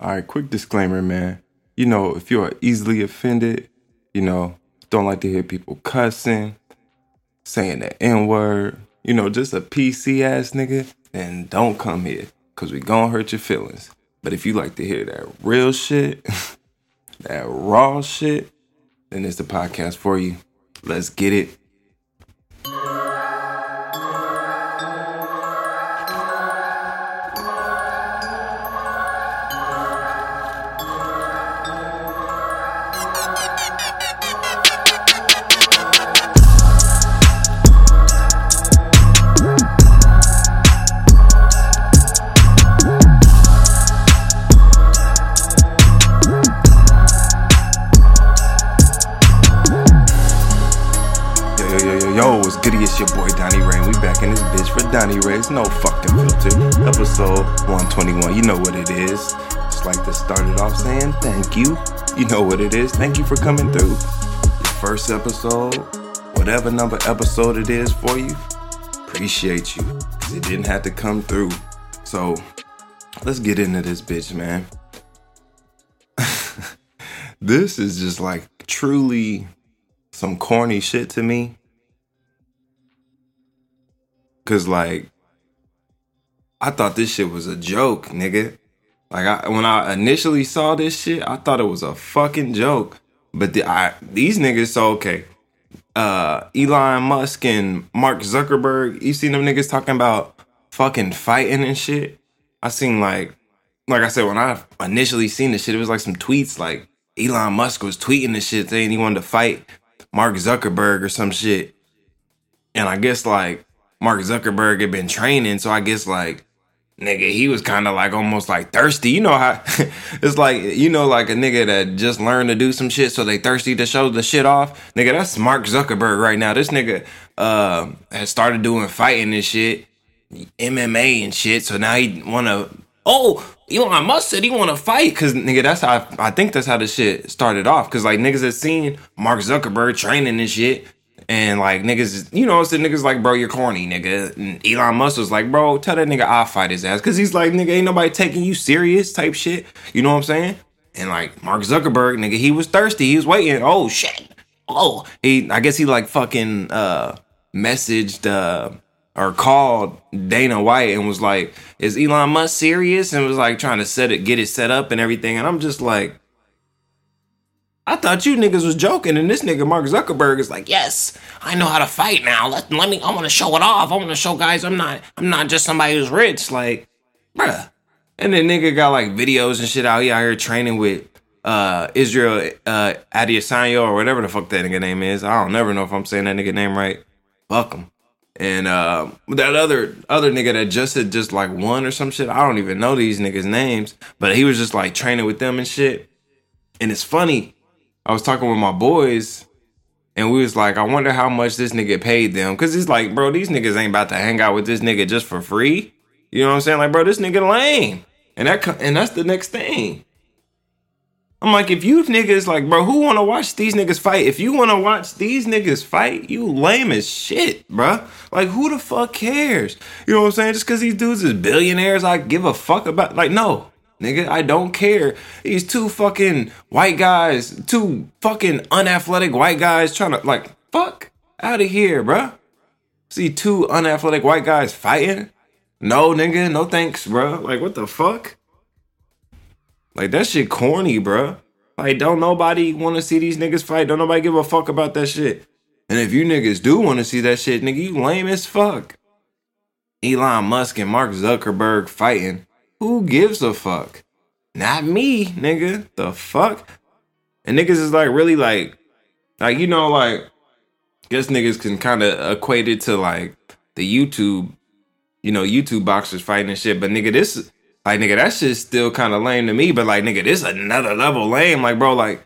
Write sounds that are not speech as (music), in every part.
All right, quick disclaimer, man. You know, if you're easily offended, you know, don't like to hear people cussing, saying the N word, you know, just a PC ass nigga, then don't come here because we gonna hurt your feelings. But if you like to hear that real shit, (laughs) that raw shit, then it's the podcast for you. Let's get it. Thank you. You know what it is. Thank you for coming through. First episode, whatever number episode it is for you, appreciate you. 'Cause it didn't have to come through. So let's get into this bitch, man. (laughs) this is just like truly some corny shit to me. Cause like I thought this shit was a joke, nigga. Like I, when I initially saw this shit, I thought it was a fucking joke. But the, I, these niggas, so okay. Uh, Elon Musk and Mark Zuckerberg, you seen them niggas talking about fucking fighting and shit. I seen like, like I said, when I initially seen this shit, it was like some tweets like Elon Musk was tweeting this shit saying he wanted to fight Mark Zuckerberg or some shit. And I guess like Mark Zuckerberg had been training, so I guess like nigga, he was kind of like almost like thirsty. You know how (laughs) it's like you know like a nigga that just learned to do some shit, so they thirsty to show the shit off. Nigga, that's Mark Zuckerberg right now. This nigga uh, has started doing fighting and shit, MMA and shit. So now he wanna oh. Elon Musk said he want to fight because nigga, that's how I, I think that's how the shit started off. Because like niggas had seen Mark Zuckerberg training and shit, and like niggas, you know, it's the niggas like, bro, you're corny, nigga. And Elon Musk was like, bro, tell that nigga I'll fight his ass. Because he's like, nigga, ain't nobody taking you serious type shit. You know what I'm saying? And like Mark Zuckerberg, nigga, he was thirsty. He was waiting. Oh shit. Oh, he. I guess he like fucking uh messaged uh or called Dana White and was like, "Is Elon Musk serious?" and was like trying to set it, get it set up and everything. And I'm just like, I thought you niggas was joking, and this nigga Mark Zuckerberg is like, "Yes, I know how to fight now. Let, let me. I want to show it off. I want to show guys I'm not. I'm not just somebody who's rich. Like, bruh." And then nigga got like videos and shit out. He out here training with uh Israel uh Adesanya or whatever the fuck that nigga name is. I don't never know if I'm saying that nigga name right. Fuck him. And uh, that other other nigga that just had just like won or some shit. I don't even know these niggas' names, but he was just like training with them and shit. And it's funny. I was talking with my boys, and we was like, I wonder how much this nigga paid them, cause it's like, bro, these niggas ain't about to hang out with this nigga just for free. You know what I'm saying? Like, bro, this nigga lame, and that and that's the next thing. I'm like, if you niggas like, bro, who wanna watch these niggas fight? If you wanna watch these niggas fight, you lame as shit, bro. Like, who the fuck cares? You know what I'm saying? Just cause these dudes is billionaires, I give a fuck about. Like, no, nigga, I don't care. These two fucking white guys, two fucking unathletic white guys trying to like, fuck out of here, bro. See two unathletic white guys fighting? No, nigga, no thanks, bro. Like, what the fuck? Like that shit corny, bro. Like don't nobody want to see these niggas fight. Don't nobody give a fuck about that shit. And if you niggas do want to see that shit, nigga, you lame as fuck. Elon Musk and Mark Zuckerberg fighting. Who gives a fuck? Not me, nigga. The fuck? And niggas is like really like, like you know, like guess niggas can kind of equate it to like the YouTube, you know, YouTube boxers fighting and shit. But nigga, this like nigga, that shit's still kind of lame to me. But like nigga, this another level lame. Like bro, like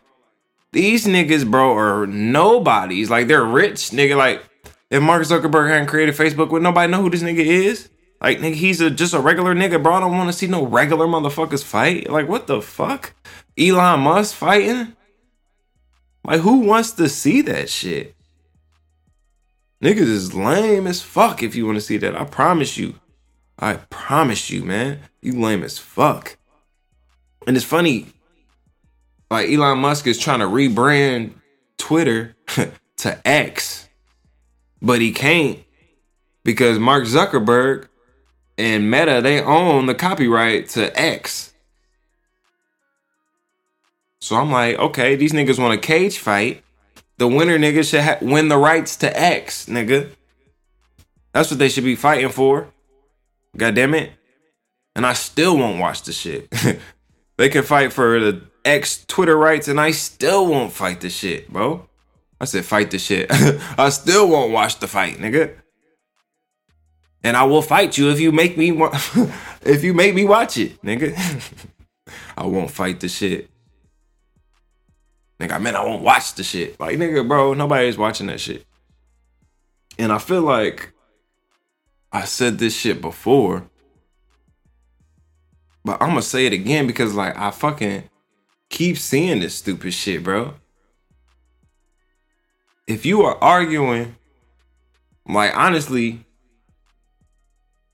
these niggas, bro, are nobodies. Like they're rich, nigga. Like if Mark Zuckerberg hadn't created Facebook, would nobody know who this nigga is? Like nigga, he's a just a regular nigga, bro. I don't want to see no regular motherfuckers fight. Like what the fuck? Elon Musk fighting? Like who wants to see that shit? Niggas is lame as fuck if you want to see that. I promise you. I promise you, man. You lame as fuck. And it's funny, like Elon Musk is trying to rebrand Twitter (laughs) to X, but he can't because Mark Zuckerberg and Meta they own the copyright to X. So I'm like, okay, these niggas want a cage fight. The winner nigga should ha- win the rights to X, nigga. That's what they should be fighting for. God damn it. And I still won't watch the shit. (laughs) they can fight for the X Twitter rights and I still won't fight the shit, bro. I said fight the shit. (laughs) I still won't watch the fight, nigga. And I will fight you if you make me wa- (laughs) if you make me watch it, nigga. (laughs) I won't fight the shit. Nigga, I mean I won't watch the shit. Like nigga, bro, nobody's watching that shit. And I feel like I said this shit before. But I'm gonna say it again because like I fucking keep seeing this stupid shit, bro. If you are arguing, like honestly,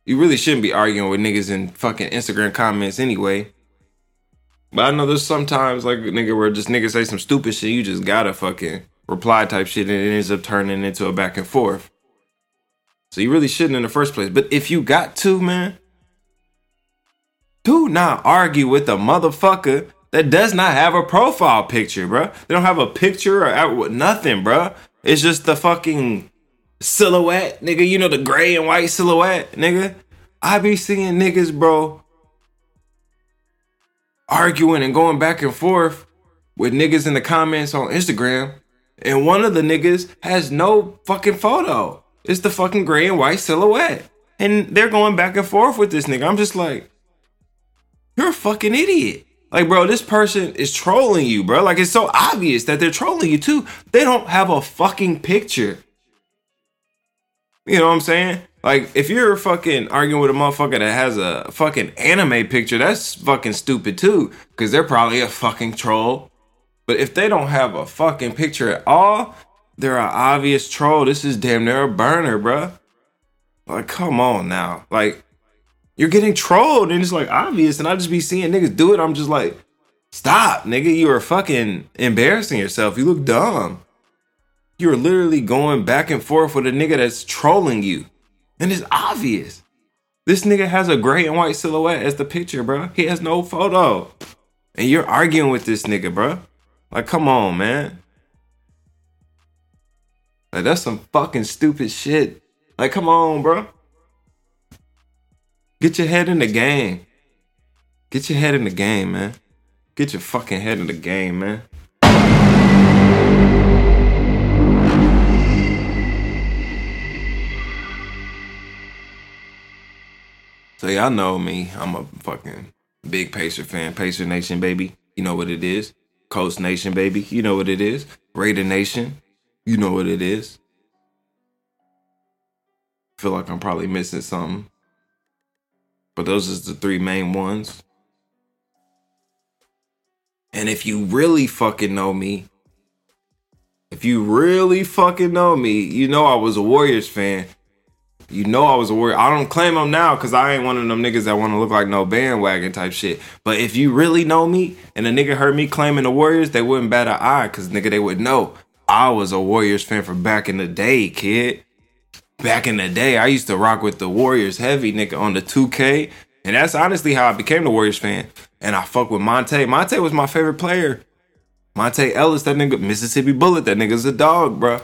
you really shouldn't be arguing with niggas in fucking Instagram comments anyway. But I know there's sometimes like nigga where just niggas say some stupid shit, you just gotta fucking reply type shit and it ends up turning into a back and forth. So you really shouldn't in the first place. But if you got to, man, do not argue with a motherfucker that does not have a profile picture, bro. They don't have a picture or nothing, bro. It's just the fucking silhouette, nigga. You know the gray and white silhouette, nigga. I be seeing niggas, bro, arguing and going back and forth with niggas in the comments on Instagram, and one of the niggas has no fucking photo. It's the fucking gray and white silhouette. And they're going back and forth with this nigga. I'm just like, you're a fucking idiot. Like, bro, this person is trolling you, bro. Like, it's so obvious that they're trolling you too. They don't have a fucking picture. You know what I'm saying? Like, if you're fucking arguing with a motherfucker that has a fucking anime picture, that's fucking stupid too. Cause they're probably a fucking troll. But if they don't have a fucking picture at all, they're an obvious troll. This is damn near a burner, bro. Like, come on now. Like, you're getting trolled and it's like obvious. And I just be seeing niggas do it. I'm just like, stop, nigga. You are fucking embarrassing yourself. You look dumb. You're literally going back and forth with a nigga that's trolling you. And it's obvious. This nigga has a gray and white silhouette as the picture, bro. He has no photo. And you're arguing with this nigga, bro. Like, come on, man. Like, that's some fucking stupid shit. Like, come on, bro. Get your head in the game. Get your head in the game, man. Get your fucking head in the game, man. So y'all know me. I'm a fucking big Pacer fan. Pacer Nation, baby. You know what it is. Colts Nation, baby. You know what it is. Raider Nation. You know what it is. Feel like I'm probably missing something. But those is the three main ones. And if you really fucking know me, if you really fucking know me, you know I was a Warriors fan. You know I was a Warrior. I don't claim them now because I ain't one of them niggas that want to look like no bandwagon type shit. But if you really know me and a nigga heard me claiming the Warriors, they wouldn't bat an eye because nigga they would know I was a Warriors fan from back in the day, kid. Back in the day, I used to rock with the Warriors heavy, nigga, on the 2K. And that's honestly how I became the Warriors fan. And I fuck with Monta. Monta was my favorite player. Monta Ellis, that nigga, Mississippi Bullet, that nigga's a dog, bro.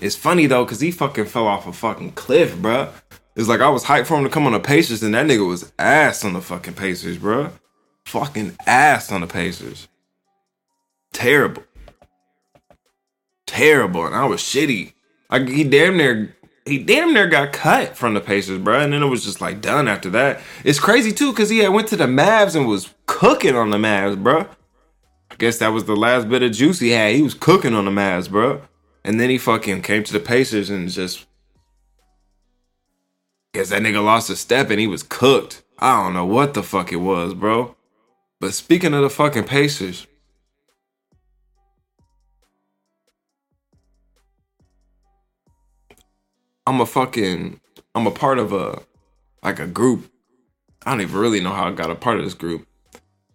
It's funny though, cause he fucking fell off a fucking cliff, bro. It's like I was hyped for him to come on the Pacers, and that nigga was ass on the fucking Pacers, bro. Fucking ass on the Pacers. Terrible. Terrible. And I was shitty. Like he damn near he damn near got cut from the Pacers, bro. And then it was just like done after that. It's crazy too, cause he had went to the Mavs and was cooking on the Mavs, bro. I guess that was the last bit of juice he had. He was cooking on the Mavs, bro. And then he fucking came to the Pacers and just guess that nigga lost a step and he was cooked. I don't know what the fuck it was, bro. But speaking of the fucking Pacers, I'm a fucking I'm a part of a like a group. I don't even really know how I got a part of this group.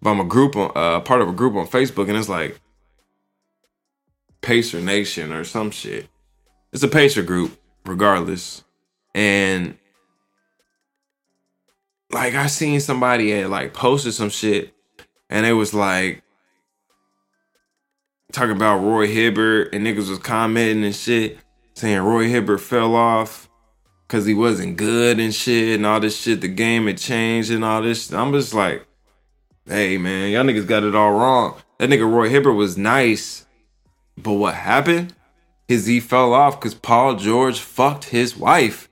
but I'm a group on uh, part of a group on Facebook, and it's like Pacer Nation or some shit. It's a Pacer group, regardless, and like I seen somebody had like posted some shit, and it was like talking about Roy Hibbert, and niggas was commenting and shit, saying Roy Hibbert fell off because he wasn't good and shit, and all this shit. The game had changed and all this. I'm just like, hey man, y'all niggas got it all wrong. That nigga Roy Hibbert was nice, but what happened is he fell off because Paul George fucked his wife.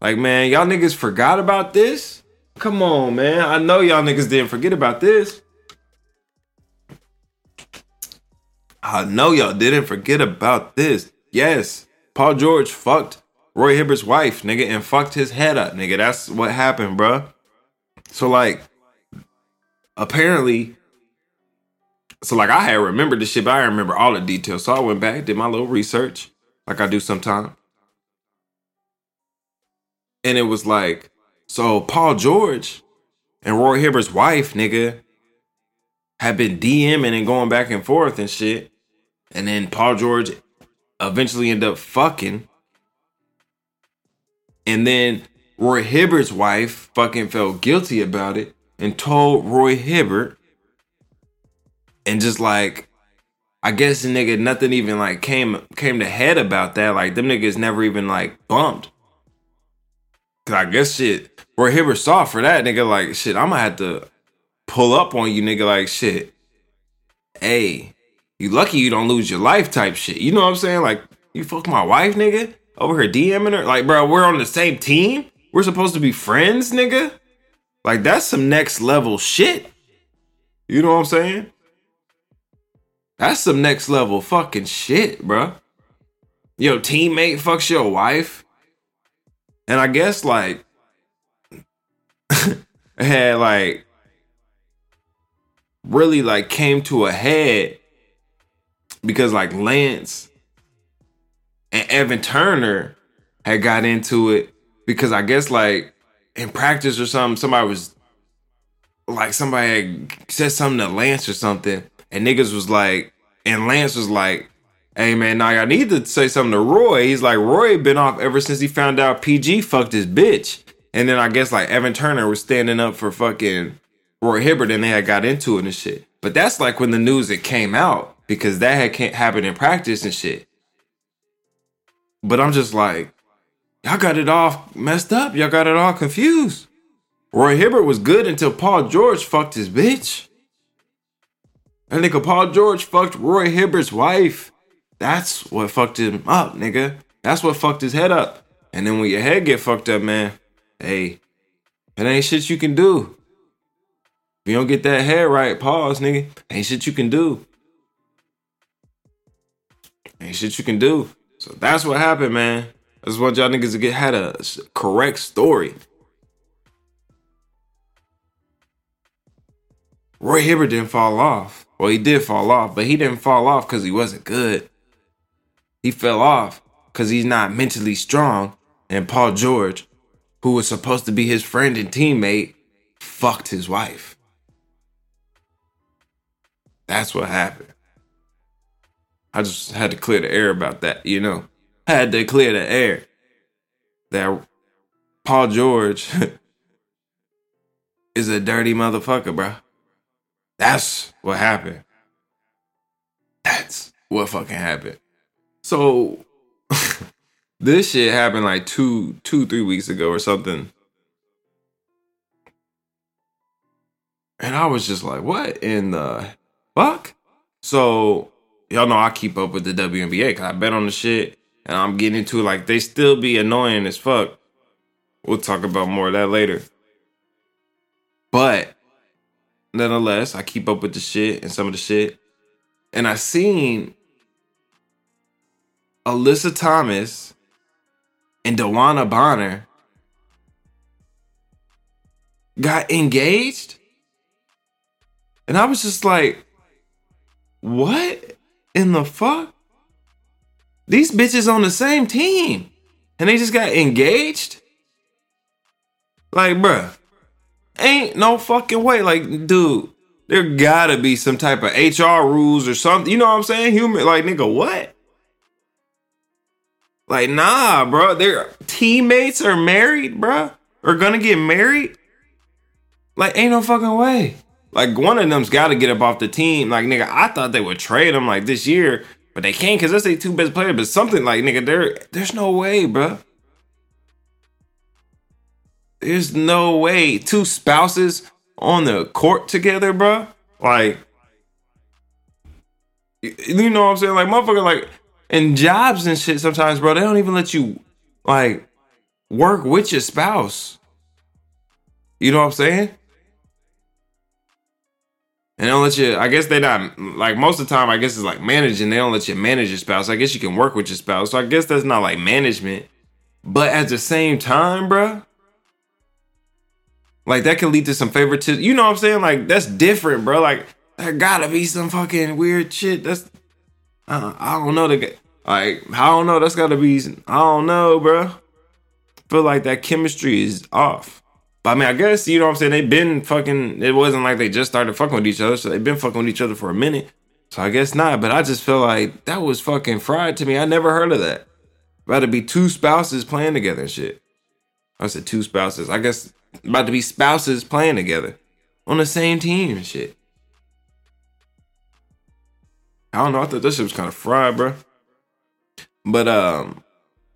Like man, y'all niggas forgot about this. Come on, man. I know y'all niggas didn't forget about this. I know y'all didn't forget about this. Yes, Paul George fucked Roy Hibbert's wife, nigga, and fucked his head up, nigga. That's what happened, bruh. So, like, apparently, so like I had remembered the shit, but I remember all the details. So I went back, did my little research, like I do sometimes. And it was like, so Paul George and Roy Hibbert's wife, nigga, had been DMing and going back and forth and shit. And then Paul George eventually ended up fucking. And then Roy Hibbert's wife fucking felt guilty about it and told Roy Hibbert. And just like, I guess the nigga nothing even like came came to head about that. Like them niggas never even like bumped. Cause I guess shit, Roy Hibbert saw for that nigga like shit. I'm gonna have to pull up on you, nigga. Like shit. Hey, you lucky you don't lose your life type shit. You know what I'm saying? Like, you fuck my wife, nigga? Over here DMing her? Like, bro, we're on the same team? We're supposed to be friends, nigga? Like, that's some next level shit. You know what I'm saying? That's some next level fucking shit, bro. Your teammate fucks your wife. And I guess, like, (laughs) had, like, really, like, came to a head because like Lance and Evan Turner had got into it because I guess like in practice or something, somebody was like somebody had said something to Lance or something, and niggas was like, and Lance was like, "Hey man, now I need to say something to Roy." He's like, "Roy been off ever since he found out PG fucked his bitch." And then I guess like Evan Turner was standing up for fucking Roy Hibbert, and they had got into it and shit. But that's like when the news it came out because that had can't happen in practice and shit. But I'm just like, y'all got it all messed up. Y'all got it all confused. Roy Hibbert was good until Paul George fucked his bitch. And nigga, Paul George fucked Roy Hibbert's wife. That's what fucked him up, nigga. That's what fucked his head up. And then when your head get fucked up, man, hey, it ain't shit you can do. If you don't get that head right, pause, nigga. Ain't shit you can do. Ain't shit you can do. So that's what happened, man. I just want y'all niggas to get had a correct story. Roy Hibbert didn't fall off. Well, he did fall off, but he didn't fall off because he wasn't good. He fell off because he's not mentally strong. And Paul George, who was supposed to be his friend and teammate, fucked his wife. That's what happened. I just had to clear the air about that, you know. Had to clear the air that Paul George (laughs) is a dirty motherfucker, bro. That's what happened. That's what fucking happened. So (laughs) this shit happened like two, two, three weeks ago or something. And I was just like, what in the fuck? So y'all know I keep up with the WNBA because I bet on the shit and I'm getting into it. Like they still be annoying as fuck. We'll talk about more of that later. But nonetheless, I keep up with the shit and some of the shit. And I seen Alyssa Thomas and DeWanna Bonner got engaged. And I was just like, what? in the fuck? These bitches on the same team. And they just got engaged? Like, bruh. Ain't no fucking way. Like, dude, there gotta be some type of HR rules or something. You know what I'm saying? Human, like nigga, what? Like, nah, bro. Their teammates are married, bro. Are gonna get married. Like, ain't no fucking way. Like, one of them's got to get up off the team. Like, nigga, I thought they would trade him like this year, but they can't because that's their two best players. But something like, nigga, there, there's no way, bro. There's no way two spouses on the court together, bro. Like, you know what I'm saying? Like, motherfucker, like, in jobs and shit sometimes, bro, they don't even let you, like, work with your spouse. You know what I'm saying? And they don't let you, I guess they're not, like, most of the time, I guess it's like managing. They don't let you manage your spouse. I guess you can work with your spouse. So I guess that's not like management. But at the same time, bro, like that can lead to some favoritism. You know what I'm saying? Like that's different, bro. Like there gotta be some fucking weird shit. That's uh, I don't know the like I don't know. That's gotta be I don't know, bro. Feel like that chemistry is off. But I mean, I guess you know what I'm saying. They've been fucking. It wasn't like they just started fucking with each other, so they've been fucking with each other for a minute. So I guess not. But I just feel like that was fucking fried to me. I never heard of that. About to be two spouses playing together and shit. I said two spouses. I guess about to be spouses playing together on the same team and shit. I don't know. I thought this shit was kind of fried, bro. But um,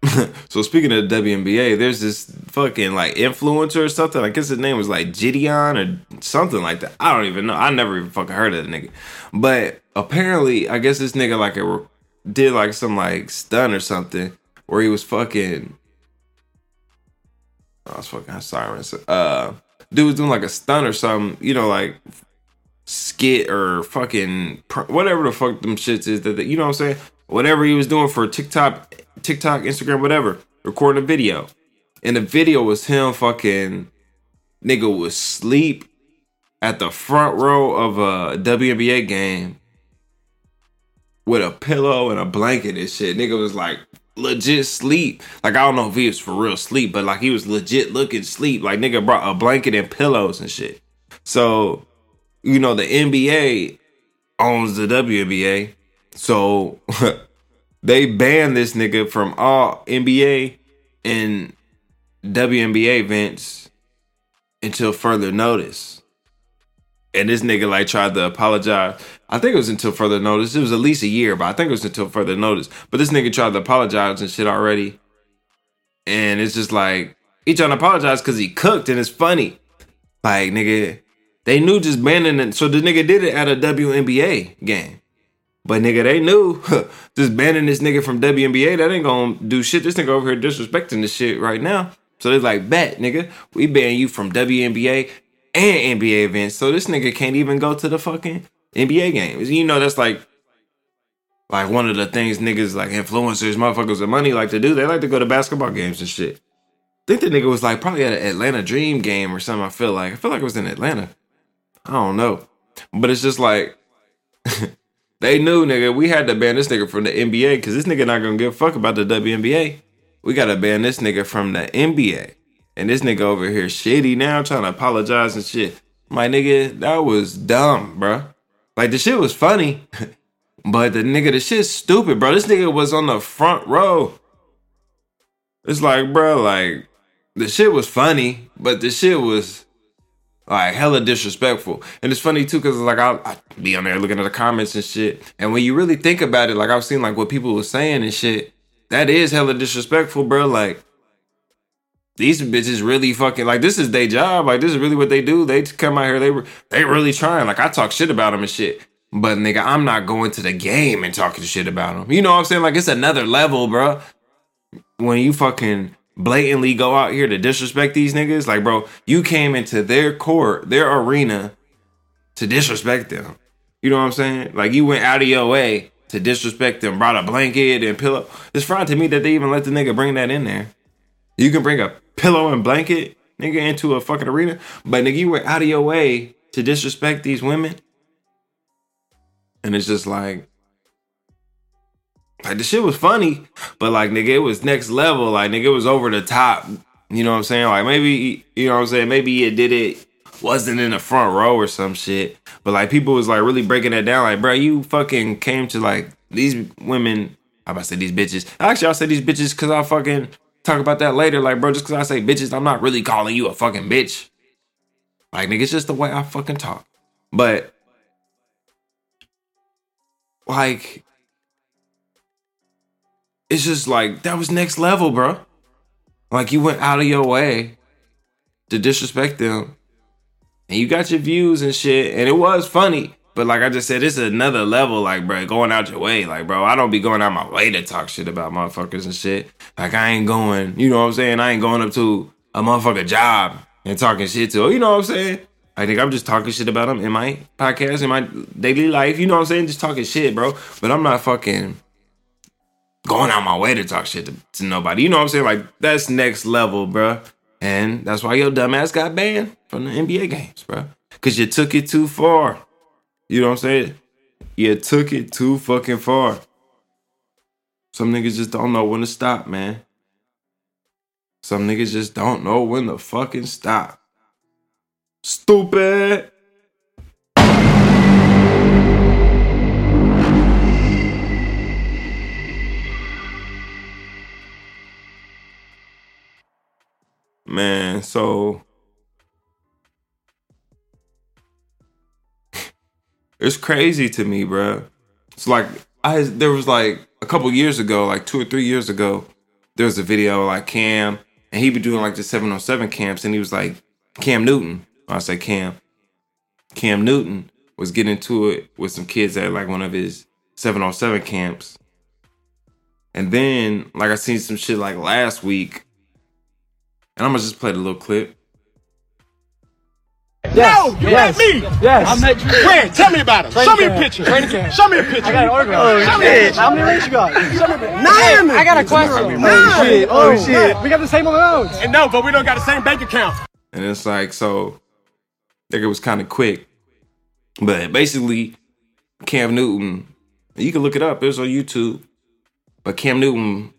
(laughs) so speaking of the WNBA, there's this fucking like influencer or something. I guess his name was like Gideon or something like that. I don't even know. I never even fucking heard of the nigga. But apparently, I guess this nigga like a, did like some like stun or something where he was fucking I was fucking sirens. Uh, dude was doing like a stunt or something, you know, like skit or fucking whatever the fuck them shits is that you know what I'm saying. Whatever he was doing for TikTok, TikTok, Instagram, whatever, recording a video, and the video was him fucking nigga was sleep at the front row of a WNBA game with a pillow and a blanket and shit. Nigga was like legit sleep. Like I don't know if he was for real sleep, but like he was legit looking sleep. Like nigga brought a blanket and pillows and shit. So, you know, the NBA owns the WNBA. So (laughs) they banned this nigga from all NBA and WNBA events until further notice. And this nigga like tried to apologize. I think it was until further notice. It was at least a year, but I think it was until further notice. But this nigga tried to apologize and shit already. And it's just like he trying to apologize because he cooked and it's funny. Like nigga, they knew just banning it. So the nigga did it at a WNBA game. But nigga, they knew (laughs) just banning this nigga from WNBA, that ain't gonna do shit. This nigga over here disrespecting this shit right now. So they're like, bet, nigga, we ban you from WNBA and NBA events. So this nigga can't even go to the fucking NBA games. You know, that's like like one of the things niggas like influencers, motherfuckers with money like to do. They like to go to basketball games and shit. I think the nigga was like probably at an Atlanta Dream game or something. I feel like I feel like it was in Atlanta. I don't know, but it's just like (laughs) they knew nigga we had to ban this nigga from the NBA because this nigga not gonna give a fuck about the WNBA. We gotta ban this nigga from the NBA. And this nigga over here shitty now, trying to apologize and shit. My nigga, that was dumb, bro. Like the shit was funny, (laughs) but the nigga, the shit's stupid, bro. This nigga was on the front row. It's like, bro, like the shit was funny, but the shit was like hella disrespectful. And it's funny too, cause like I'll, I'll, be on there looking at the comments and shit. And when you really think about it, like I've seen like what people were saying and shit, that is hella disrespectful, bro. Like these bitches really fucking like this is their job. Like this is really what they do. They come out here. They they really trying. Like I talk shit about them and shit. But nigga, I'm not going to the game and talking shit about them. You know what I'm saying? Like it's another level, bro. When you fucking blatantly go out here to disrespect these niggas, like bro, you came into their court, their arena, to disrespect them. You know what I'm saying? Like you went out of your way to disrespect them, brought a blanket and pillow. It's fine to me that they even let the nigga bring that in there. You can bring a pillow and blanket, nigga, into a fucking arena. But nigga, you went out of your way to disrespect these women. And it's just like, like the shit was funny, but like nigga, it was next level. Like nigga, it was over the top. You know what I'm saying? Like maybe, you know what I'm saying? Maybe it did it wasn't in the front row or some shit. But like people was like really breaking that down. Like, bro, you fucking came to like these women. I about to say these bitches. Actually, I'll say these bitches because I'll fucking talk about that later. Like, bro, just because I say bitches, I'm not really calling you a fucking bitch. Like, nigga, it's just the way I fucking talk. But like it's just like that was next level, bro. Like you went out of your way to disrespect them. And you got your views and shit. And it was funny. But like I just said, it's another level, like, bro, going out your way. Like, bro, I don't be going out my way to talk shit about motherfuckers and shit. Like, I ain't going, you know what I'm saying? I ain't going up to a motherfucker job and talking shit to, you know what I'm saying? I think I'm just talking shit about them in my podcast, in my daily life. You know what I'm saying? Just talking shit, bro. But I'm not fucking going out my way to talk shit to, to nobody. You know what I'm saying? Like that's next level, bro. And that's why your dumbass got banned from the NBA games, bro. Cause you took it too far. You know what I'm saying? You took it too fucking far. Some niggas just don't know when to stop, man. Some niggas just don't know when to fucking stop. Stupid. Man, so it's crazy to me, bro. It's like I there was like a couple years ago, like two or three years ago, there was a video like Cam, and he be doing like the 707 camps, and he was like Cam Newton. I say Cam. Cam Newton was getting into it with some kids at like one of his 707 camps. And then, like I seen some shit like last week and I'm gonna just play the little clip. Yes, no, you yes, met me. Yes. I met you. When? Tell me about it. Show me a picture. Show me a picture. I got an autograph. Oh, Show shit. How many rings you got? Show me a. Nine. I got a question. Nine. Oh, shit. Oh, oh shit. We got the same amount. And no, but we don't got the same bank account. And it's like, so, I think it was kind of quick. But basically, Cam Newton, you can look it up, it was on YouTube. But Cam Newton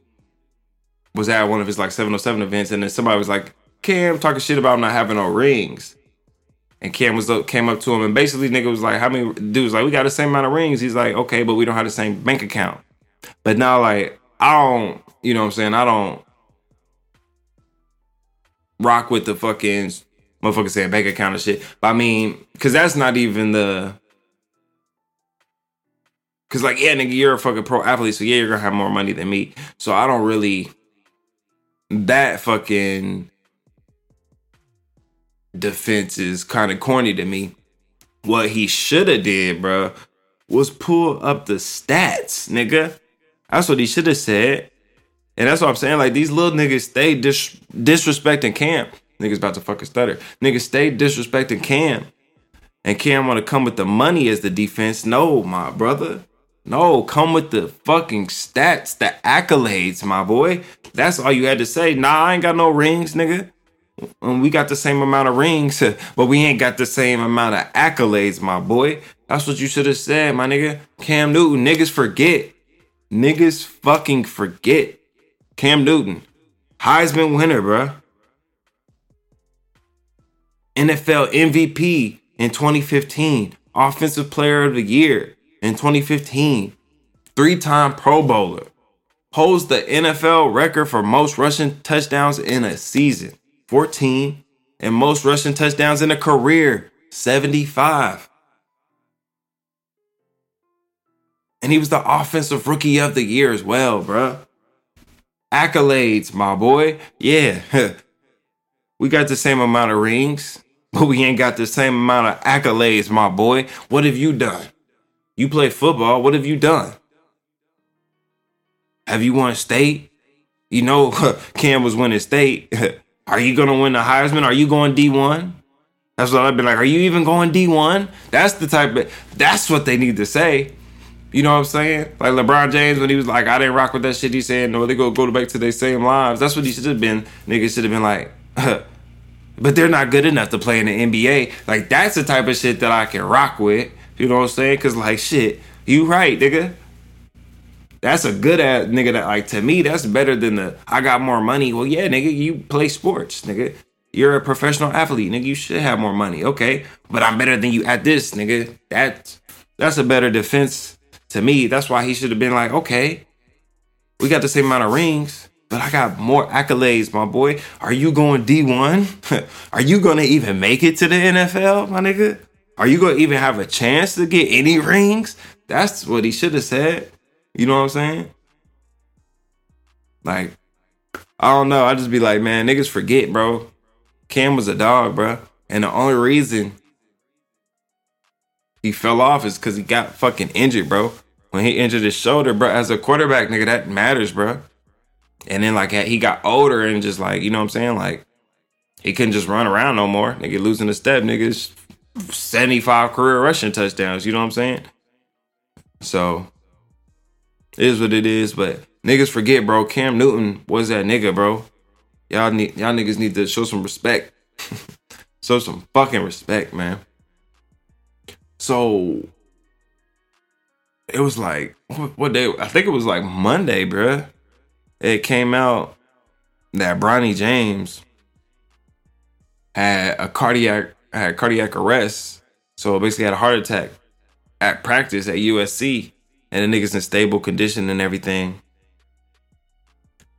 was at one of his like 707 events, and then somebody was like, Cam talking shit about not having no rings. And Cam was up, came up to him and basically nigga was like, how many dudes like we got the same amount of rings? He's like, okay, but we don't have the same bank account. But now like I don't, you know what I'm saying? I don't rock with the fucking motherfucker saying bank account and shit. But I mean, cause that's not even the Cause like, yeah, nigga, you're a fucking pro athlete, so yeah, you're gonna have more money than me. So I don't really that fucking defense is kind of corny to me. What he should have did, bro, was pull up the stats, nigga. That's what he should have said. And that's what I'm saying. Like these little niggas stay dis- disrespecting Cam. Niggas about to fucking stutter. Niggas stay disrespecting Cam. And Cam want to come with the money as the defense. No, my brother. No, come with the fucking stats, the accolades, my boy. That's all you had to say. Nah, I ain't got no rings, nigga. And we got the same amount of rings, (laughs) but we ain't got the same amount of accolades, my boy. That's what you should have said, my nigga. Cam Newton, niggas forget. Niggas fucking forget. Cam Newton, Heisman winner, bruh. NFL MVP in 2015, Offensive Player of the Year in 2015, three time Pro Bowler, holds the NFL record for most rushing touchdowns in a season. 14, and most rushing touchdowns in a career, 75. And he was the offensive rookie of the year as well, bruh. Accolades, my boy. Yeah. (laughs) we got the same amount of rings, (laughs) but we ain't got the same amount of accolades, my boy. What have you done? You play football. What have you done? Have you won state? You know, (laughs) Cam was winning state. Are you gonna win the Heisman? Are you going D1? That's what I've been like. Are you even going D1? That's the type of that's what they need to say. You know what I'm saying? Like LeBron James when he was like, I didn't rock with that shit. He saying, no, they go go back to their same lives. That's what he should have been. Niggas should have been like, huh. (laughs) but they're not good enough to play in the NBA. Like that's the type of shit that I can rock with. You know what I'm saying? Cause like shit, you right, nigga. That's a good ass nigga. That like to me, that's better than the I got more money. Well, yeah, nigga, you play sports, nigga. You're a professional athlete, nigga. You should have more money. Okay. But I'm better than you at this, nigga. That's that's a better defense to me. That's why he should have been like, okay, we got the same amount of rings, but I got more accolades, my boy. Are you going D1? (laughs) Are you gonna even make it to the NFL, my nigga? Are you gonna even have a chance to get any rings? That's what he should have said. You know what I'm saying? Like, I don't know. I just be like, man, niggas forget, bro. Cam was a dog, bro. And the only reason he fell off is because he got fucking injured, bro. When he injured his shoulder, bro, as a quarterback, nigga, that matters, bro. And then, like, he got older and just, like, you know what I'm saying? Like, he couldn't just run around no more. Nigga, losing a step, niggas, 75 career rushing touchdowns. You know what I'm saying? So, it is what it is. But niggas forget, bro. Cam Newton was that nigga, bro. Y'all need y'all niggas need to show some respect. (laughs) show some fucking respect, man. So it was like what, day? I think it was like Monday, bruh. It came out that Bronny James had a cardiac had cardiac arrest. So basically had a heart attack at practice at USC. And the niggas in stable condition and everything.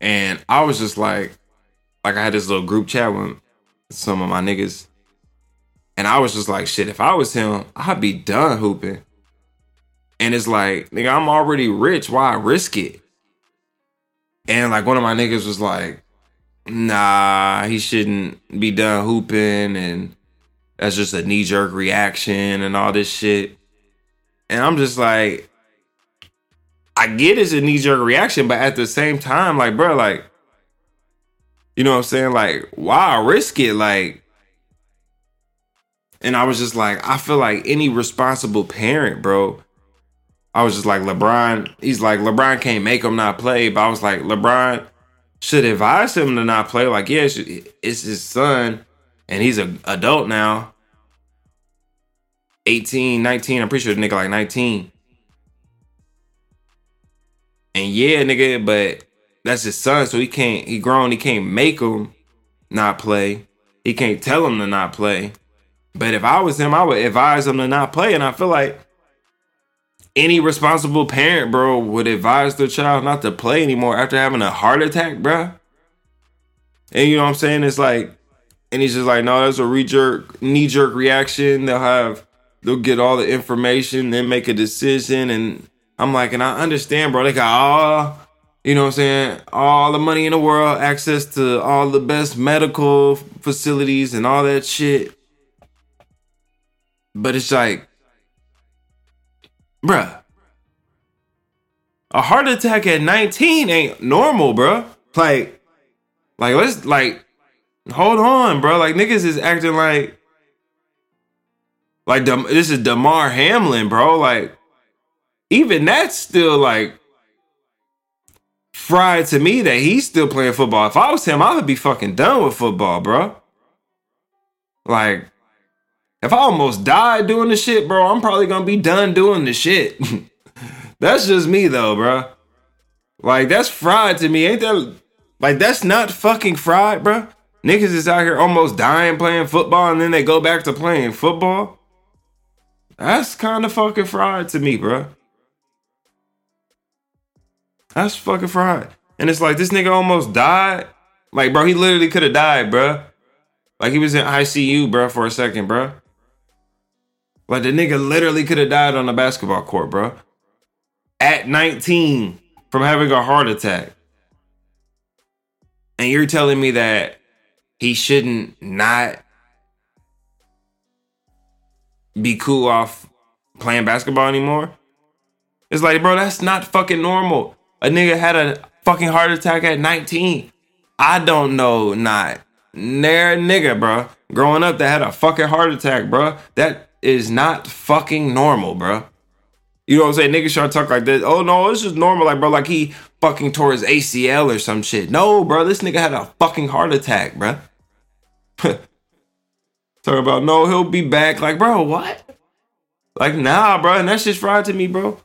And I was just like, like I had this little group chat with some of my niggas. And I was just like, shit, if I was him, I'd be done hooping. And it's like, nigga, I'm already rich. Why risk it? And like one of my niggas was like, nah, he shouldn't be done hooping. And that's just a knee jerk reaction and all this shit. And I'm just like, I get it's a knee jerk reaction, but at the same time, like, bro, like, you know what I'm saying? Like, why risk it? Like, and I was just like, I feel like any responsible parent, bro. I was just like, LeBron, he's like, LeBron can't make him not play, but I was like, LeBron should advise him to not play. Like, yeah, it's his son, and he's an adult now. 18, 19, I'm pretty sure the nigga like 19. And yeah, nigga, but that's his son, so he can't. He grown. He can't make him not play. He can't tell him to not play. But if I was him, I would advise him to not play. And I feel like any responsible parent, bro, would advise their child not to play anymore after having a heart attack, bro. And you know what I'm saying? It's like, and he's just like, no, that's a re jerk, knee jerk reaction. They'll have, they'll get all the information, then make a decision, and I'm like, and I understand, bro. They got all, you know what I'm saying, all the money in the world, access to all the best medical facilities and all that shit. But it's like, bruh, a heart attack at 19 ain't normal, bruh. Like, like let's like, hold on, bro. Like niggas is acting like, like this is Damar Hamlin, bro. Like, even that's still like fried to me that he's still playing football. If I was him, I would be fucking done with football, bro. Like, if I almost died doing the shit, bro, I'm probably gonna be done doing the shit. (laughs) that's just me though, bro. Like, that's fried to me. Ain't that like that's not fucking fried, bro? Niggas is out here almost dying playing football and then they go back to playing football. That's kind of fucking fried to me, bro. That's fucking fried. And it's like this nigga almost died. Like, bro, he literally could have died, bro. Like he was in ICU, bro, for a second, bro. Like the nigga literally could have died on the basketball court, bro. At 19 from having a heart attack. And you're telling me that he shouldn't not be cool off playing basketball anymore? It's like, bro, that's not fucking normal. A nigga had a fucking heart attack at 19. I don't know not near nigga, bro. Growing up that had a fucking heart attack, bro. That is not fucking normal, bro. You know what I'm saying? Niggas try to talk like this. Oh no, it's just normal. Like, bro, like he fucking tore his ACL or some shit. No, bro, this nigga had a fucking heart attack, bro. (laughs) Talk about no, he'll be back. Like, bro, what? Like, nah, bro, and that's just fried to me, bro.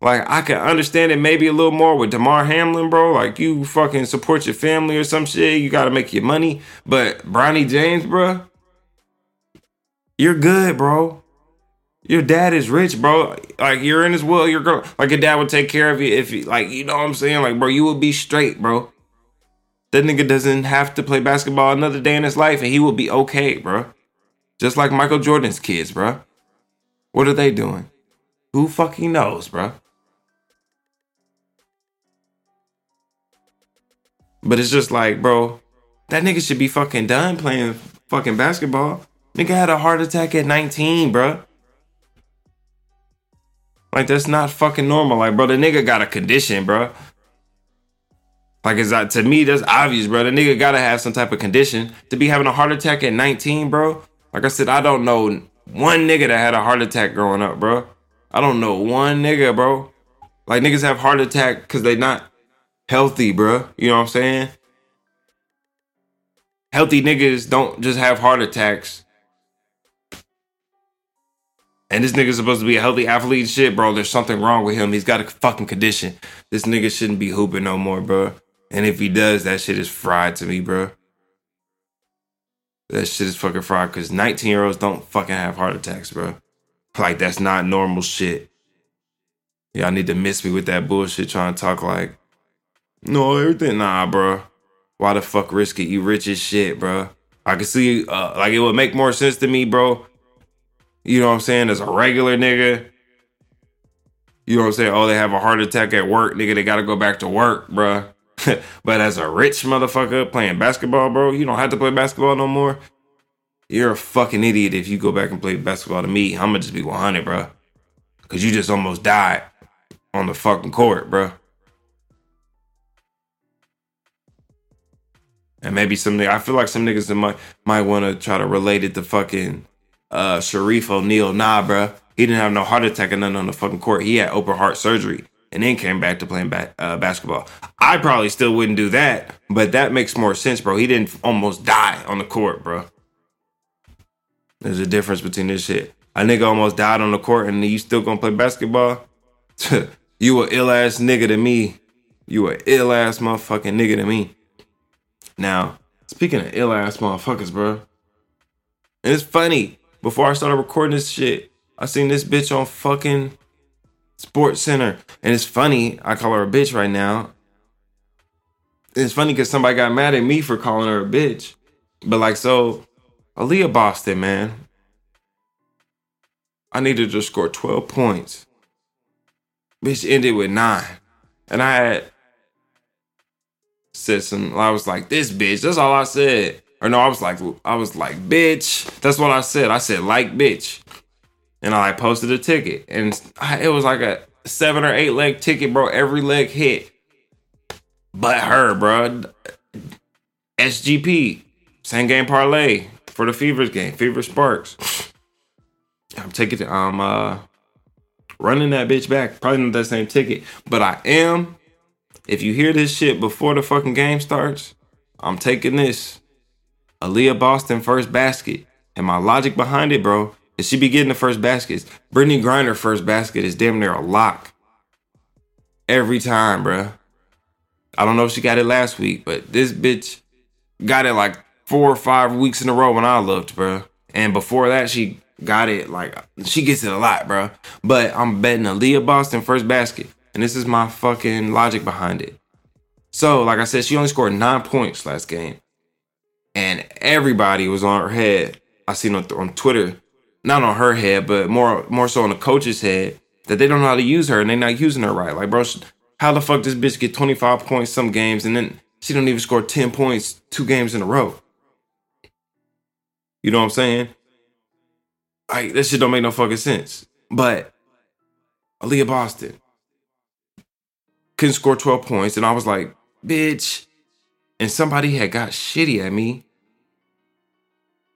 Like I can understand it maybe a little more with Damar Hamlin, bro. Like you fucking support your family or some shit. You gotta make your money. But Bronny James, bro, you're good, bro. Your dad is rich, bro. Like you're in his will. Your girl, like your dad would take care of you if, you, like, you know what I'm saying. Like, bro, you would be straight, bro. That nigga doesn't have to play basketball another day in his life, and he will be okay, bro. Just like Michael Jordan's kids, bro. What are they doing? Who fucking knows, bro? But it's just like, bro, that nigga should be fucking done playing fucking basketball. Nigga had a heart attack at 19, bro. Like that's not fucking normal. Like, bro, the nigga got a condition, bro. Like, it's that to me, that's obvious, bro. The nigga gotta have some type of condition to be having a heart attack at 19, bro. Like I said, I don't know one nigga that had a heart attack growing up, bro. I don't know one nigga, bro. Like niggas have heart attack because they not healthy, bro. You know what I'm saying? Healthy niggas don't just have heart attacks. And this nigga's supposed to be a healthy athlete shit, bro. There's something wrong with him. He's got a fucking condition. This nigga shouldn't be hooping no more, bro. And if he does, that shit is fried to me, bro. That shit is fucking fried because 19 year olds don't fucking have heart attacks, bro. Like, that's not normal shit. Y'all need to miss me with that bullshit trying to talk like, no, everything. Nah, bro. Why the fuck risk it? You rich as shit, bro. I can see, uh, like, it would make more sense to me, bro. You know what I'm saying? As a regular nigga. You know what I'm saying? Oh, they have a heart attack at work, nigga. They gotta go back to work, bro. (laughs) but as a rich motherfucker playing basketball, bro, you don't have to play basketball no more. You're a fucking idiot if you go back and play basketball to me. I'm gonna just be 100, bro. Cause you just almost died on the fucking court, bro. And maybe some nigga, I feel like some niggas might might want to try to relate it to fucking uh Shareef O'Neal. Nah, bro. He didn't have no heart attack or nothing on the fucking court. He had open heart surgery and then came back to playing ba- uh, basketball. I probably still wouldn't do that, but that makes more sense, bro. He didn't almost die on the court, bro. There's a difference between this shit. A nigga almost died on the court and you still gonna play basketball? (laughs) you a ill ass nigga to me. You a ill ass motherfucking nigga to me. Now, speaking of ill ass motherfuckers, bro. And it's funny. Before I started recording this shit, I seen this bitch on fucking SportsCenter. And it's funny, I call her a bitch right now. It's funny because somebody got mad at me for calling her a bitch. But like, so, Aaliyah Boston, man. I needed to score 12 points. Bitch ended with nine. And I had said some, I was like, this bitch. That's all I said. Or no, I was like, I was like, bitch. That's what I said. I said, like, bitch and I like, posted a ticket, and it was like a seven or eight leg ticket, bro. Every leg hit, but her, bro. SGP, same game parlay for the Fevers game, Fever Sparks. I'm taking, I'm uh running that bitch back. Probably not that same ticket, but I am. If you hear this shit before the fucking game starts, I'm taking this. Aaliyah Boston first basket. And my logic behind it, bro, is she be getting the first baskets. Brittney Griner first basket is damn near a lock. Every time, bro. I don't know if she got it last week, but this bitch got it like four or five weeks in a row when I looked, bro. And before that, she got it like she gets it a lot, bro. But I'm betting Aaliyah Boston first basket, and this is my fucking logic behind it. So, like I said, she only scored nine points last game, and everybody was on her head. I seen on, on Twitter, not on her head, but more more so on the coach's head that they don't know how to use her and they're not using her right. Like, bro, how the fuck this bitch get 25 points some games and then she don't even score 10 points two games in a row? You know what I'm saying? Like, that shit don't make no fucking sense. But Aaliyah Boston couldn't score 12 points, and I was like, bitch. And somebody had got shitty at me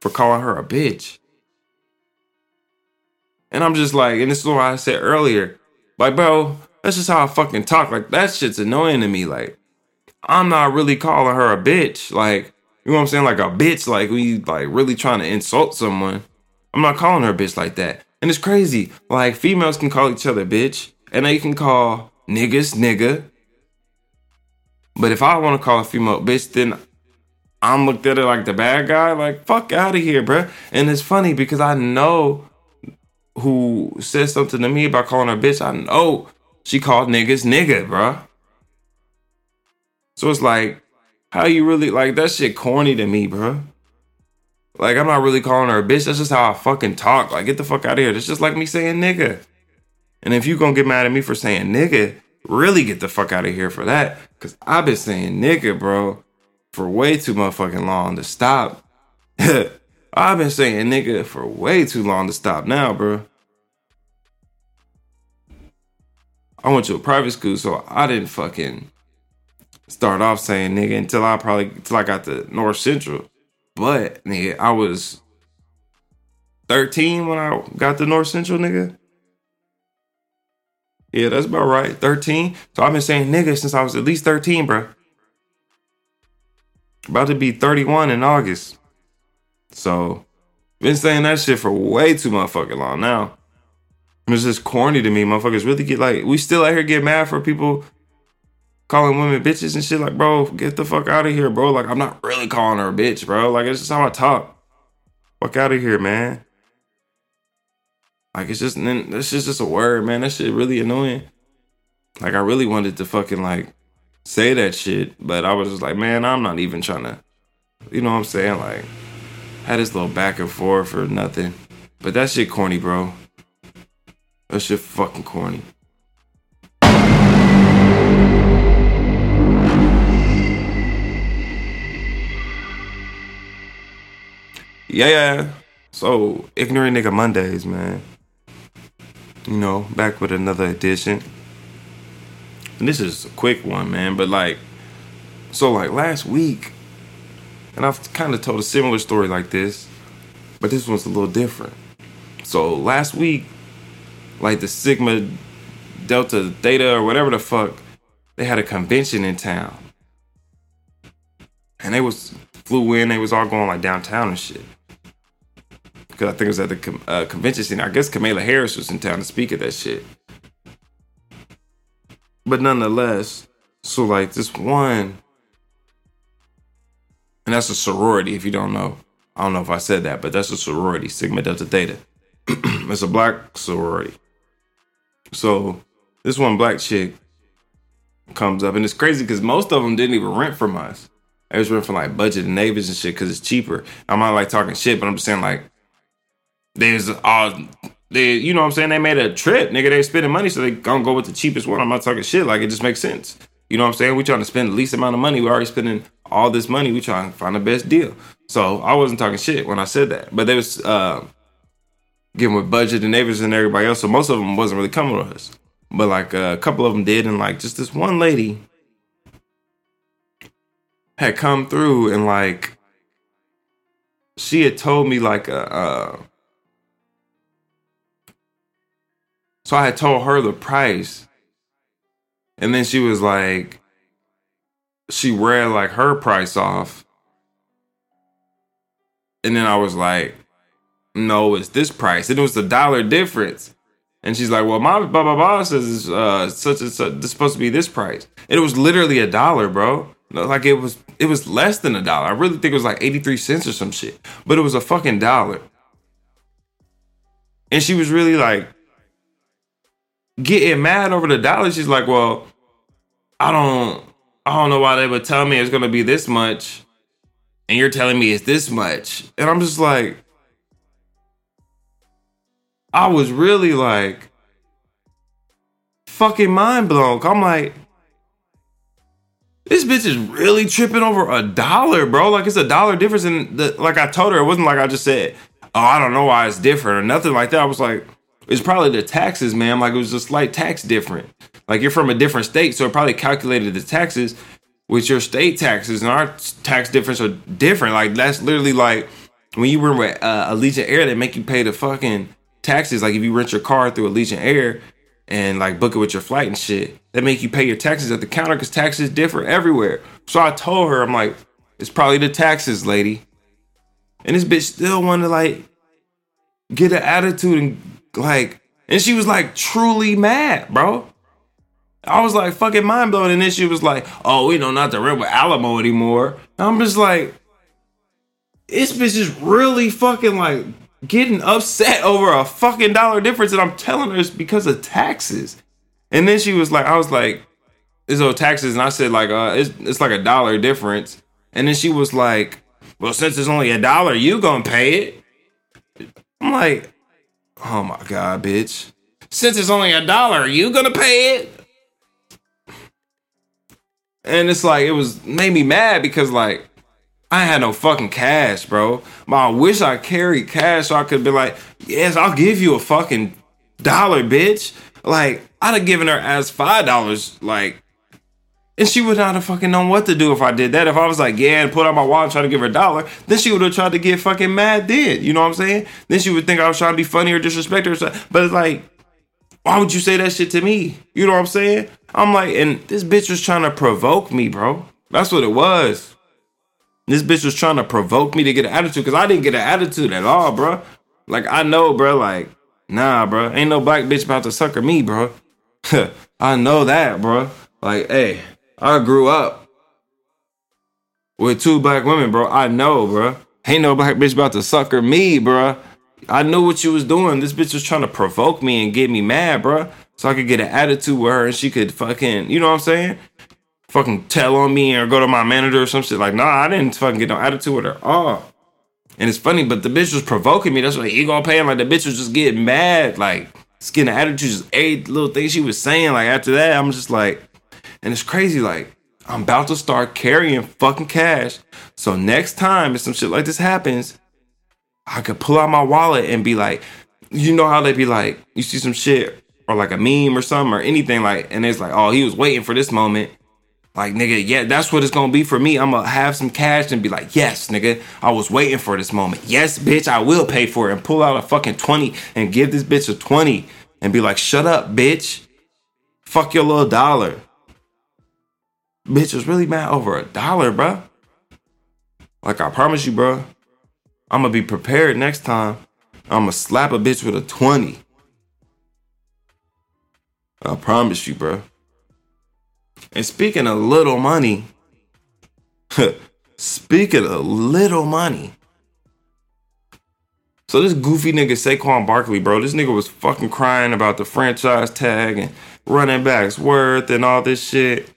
for calling her a bitch. And I'm just like, and this is what I said earlier. Like, bro, that's just how I fucking talk. Like, that shit's annoying to me. Like, I'm not really calling her a bitch. Like, you know what I'm saying? Like a bitch, like we like really trying to insult someone. I'm not calling her a bitch like that. And it's crazy. Like females can call each other bitch. and they can call niggas nigga. But if I want to call a female bitch, then I'm looked at it like the bad guy. Like fuck out of here, bruh. And it's funny because I know who said something to me about calling her bitch. I know she called niggas nigga, bruh. So it's like, how you really like that shit corny to me, bruh. Like I'm not really calling her a bitch. That's just how I fucking talk. Like get the fuck out of here. That's just like me saying nigga. And if you gonna get mad at me for saying nigga, really get the fuck out of here for that. Cause I've been saying nigga, bro, for way too motherfucking long to stop. (laughs) I've been saying nigga for way too long to stop now, bro. I went to a private school, so I didn't fucking start off saying nigga until I probably until I got to North Central. But nigga, I was 13 when I got to North Central, nigga. Yeah, that's about right. 13. So I've been saying nigga since I was at least 13, bro. About to be 31 in August. So been saying that shit for way too motherfucking long now. It's just corny to me. Motherfuckers really get like we still out here get mad for people calling women bitches and shit. Like, bro, get the fuck out of here, bro. Like, I'm not really calling her a bitch, bro. Like, it's just how I talk. Fuck out of here, man. Like, it's just this shit's just a word, man. That shit really annoying. Like, I really wanted to fucking like say that shit, but I was just like, man, I'm not even trying to. You know what I'm saying? Like, had this little back and forth for nothing. But that shit corny, bro. That shit fucking corny. Yeah, yeah. So, ignorant nigga Mondays, man. You know, back with another edition. And this is a quick one, man. But like, so like last week, and I've kind of told a similar story like this, but this one's a little different. So last week, like the Sigma Delta Theta or whatever the fuck, they had a convention in town. And they was flew in, they was all going like downtown and shit. Cause I think it was at the com- uh, convention center. I guess Kamala Harris was in town to speak at that shit. But nonetheless, so like this one, and that's a sorority. If you don't know, I don't know if I said that, but that's a sorority, Sigma Delta Theta. (clears throat) it's a black sorority. So this one black chick comes up, and it's crazy because most of them didn't even rent from us. They was renting from like budget and neighbors and shit because it's cheaper. I'm not like talking shit, but I'm just saying like there's all they you know what I'm saying they made a trip, nigga. They spending money, so they gonna go with the cheapest one. I'm not talking shit. Like it just makes sense. You know what I'm saying? We trying to spend the least amount of money. We already spending all this money. We trying to find the best deal. So I wasn't talking shit when I said that, but they was uh, getting with budget and neighbors and everybody else. So most of them wasn't really coming with us, but like uh, a couple of them did, and like just this one lady had come through and like she had told me like a. Uh, so I had told her the price, and then she was like, she read like her price off, and then I was like, no, it's this price, and it was a dollar difference. And she's like, well, my blah blah blah says it's uh, such and such. This supposed to be this price. And it was literally a dollar, bro. Like it was, it was less than a dollar. I really think it was like eighty three cents or some shit. But it was a fucking dollar. And she was really like getting mad over the dollar. She's like, well, I don't, I don't know why they would tell me it's gonna be this much, and you're telling me it's this much. And I'm just like, I was really like fucking mind blown. I'm like, this bitch is really tripping over a dollar, bro. Like it's a dollar difference. And the like I told her, it wasn't like I just said, oh, I don't know why it's different or nothing like that. I was like, it's probably the taxes, man. Like it was a slight tax different. Like you're from a different state, so it probably calculated the taxes with your state taxes, and our tax difference are different. Like that's literally like when you were with uh, Allegiant Air, they make you pay the fucking taxes. Like if you rent your car through Allegiant Air and like book it with your flight and shit, they make you pay your taxes at the counter because taxes differ everywhere. So I told her, I'm like, it's probably the taxes, lady. And this bitch still wanted to like get an attitude and like And she was like truly mad, bro. I was like fucking mind blowing, And then she was like, oh, we know not rent with Alamo anymore. And I'm just like, this bitch is really fucking like getting upset (laughs) over a fucking dollar difference. And I'm telling her it's because of taxes. And then she was like, I was like, it's all taxes. And I said, like, uh, it's, it's like a dollar difference. And then she was like, well, since it's only a dollar, you gonna pay it. I'm like, oh my God, bitch. Since it's only a dollar, are you gonna pay it? And it's like, it was made me mad because, like, I had no fucking cash, bro. But I wish I carried cash so I could be like, yes, I'll give you a fucking dollar, bitch. Like, I'd have given her as five dollars, like, and she would not have fucking known what to do if I did that. If I was like, yeah, and put out my wallet and try to give her a dollar, then she would have tried to get fucking mad then. You know what I'm saying? Then she would think I was trying to be funny or disrespect her. or something. But it's like, why would you say that shit to me? You know what I'm saying? I'm like, and this bitch was trying to provoke me, bro. That's what it was. This bitch was trying to provoke me to get an attitude because I didn't get an attitude at all, bro. Like I know, bro. Like nah, bro. Ain't no black bitch about to sucker me, bro. (laughs) I know that, bro. Like, hey, I grew up with two black women, bro. I know, bro. Ain't no black bitch about to sucker me, bro. I knew what you was doing. This bitch was trying to provoke me and get me mad, bro. So I could get an attitude with her and she could fucking, you know what I'm saying? Fucking tell on me or go to my manager or some shit. Like, nah, I didn't fucking get no attitude with her. Oh. And it's funny, but the bitch was provoking me. That's why he gonna pay him. Like the bitch was just getting mad, like just getting attitude, just every little thing she was saying. Like after that, I'm just like, and it's crazy. Like I'm about to start carrying fucking cash. So next time if some shit like this happens, I could pull out my wallet and be like, you know how they be like, you see some shit or like a meme or something or anything like, and it's like, oh, he was waiting for this moment. Like, nigga, yeah, that's what it's gonna be for me. I'm gonna have some cash and be like, yes, nigga, I was waiting for this moment. Yes, bitch, I will pay for it and pull out a fucking 20 and give this bitch a 20 and be like, shut up, bitch. Fuck your little dollar. Bitch was really mad over a dollar, bruh. Like, I promise you, bruh, I'm gonna be prepared next time. I'm gonna slap a bitch with a 20. I promise you, bruh. And speaking of little money, (laughs) speaking of little money. So this goofy nigga Saquon Barkley, bro, this nigga was fucking crying about the franchise tag and running backs worth and all this shit.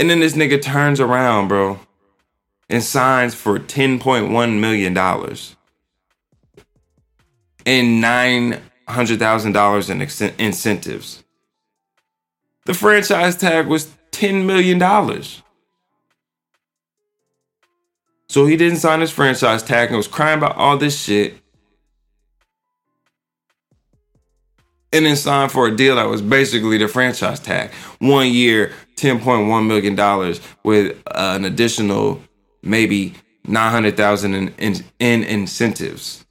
And then this nigga turns around, bro, and signs for $10.1 million and $900,000 in ex- incentives. The franchise tag was $10 million. So he didn't sign his franchise tag and was crying about all this shit. And then signed for a deal that was basically the franchise tag. One year, $10.1 million with uh, an additional maybe 900,000 in, in, in incentives.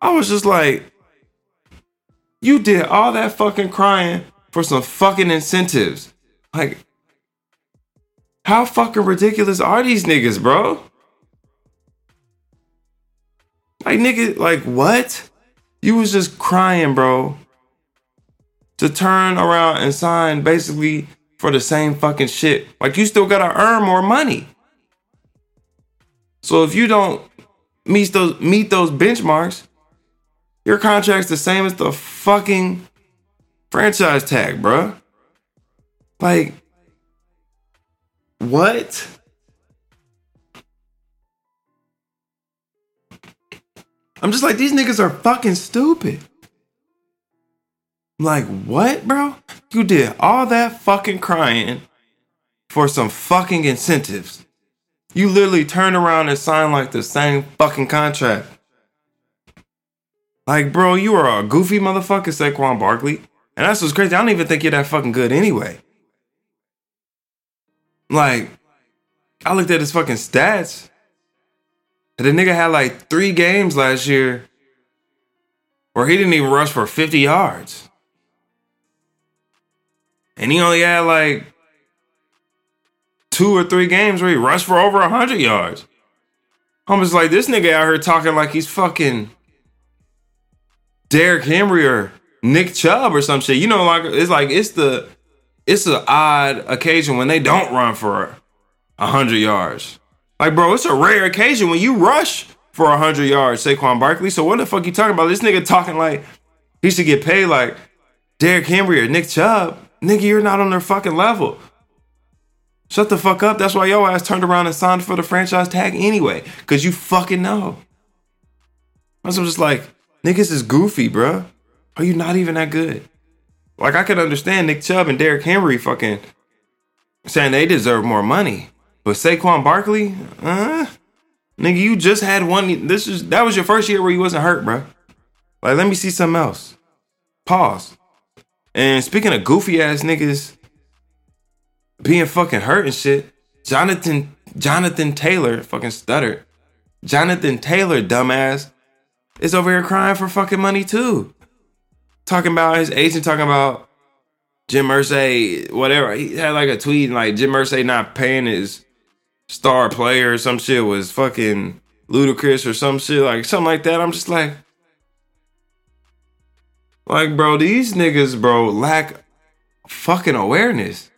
I was just like, you did all that fucking crying for some fucking incentives. Like, how fucking ridiculous are these niggas, bro? Like, nigga, like, what? You was just crying, bro, to turn around and sign basically for the same fucking shit. Like, you still gotta earn more money. So if you don't meet those meet those benchmarks, your contract's the same as the fucking franchise tag, bro. Like, what? I'm just like, these niggas are fucking stupid. Like, what, bro? You did all that fucking crying for some fucking incentives. You literally turned around and signed like the same fucking contract. Like, bro, you are a goofy motherfucker, Saquon Barkley. And that's what's crazy. I don't even think you're that fucking good anyway. Like, I looked at his fucking stats. The nigga had like three games last year where he didn't even rush for 50 yards. And he only had like two or three games where he rushed for over 100 yards. I'm just like, this nigga out here talking like he's fucking Derrick Henry or Nick Chubb or some shit. You know, like it's like it's the it's an odd occasion when they don't run for hundred yards. Like, bro, it's a rare occasion when you rush for hundred yards, Saquon Barkley. So what the fuck you talking about? This nigga talking like he should get paid like Derrick Henry or Nick Chubb. Nigga, you're not on their fucking level. Shut the fuck up. That's why your ass turned around and signed for the franchise tag anyway. Cause you fucking know. I'm just like, niggas is goofy, bruh. Are you not even that good? Like I could understand Nick Chubb and Derrick Henry fucking saying they deserve more money. But Saquon Barkley, uh, nigga, you just had one. This is that was your first year where you wasn't hurt, bruh. Like, let me see something else. Pause. And speaking of goofy ass niggas being fucking hurt and shit, Jonathan Jonathan Taylor fucking stuttered. Jonathan Taylor, dumbass, is over here crying for fucking money too. Talking about his agent, talking about Jim Irsay, whatever. He had like a tweet like Jim Irsay not paying his star player or some shit was fucking ludicrous or some shit like something like that. I'm just like, like, bro, these niggas, bro, lack fucking awareness.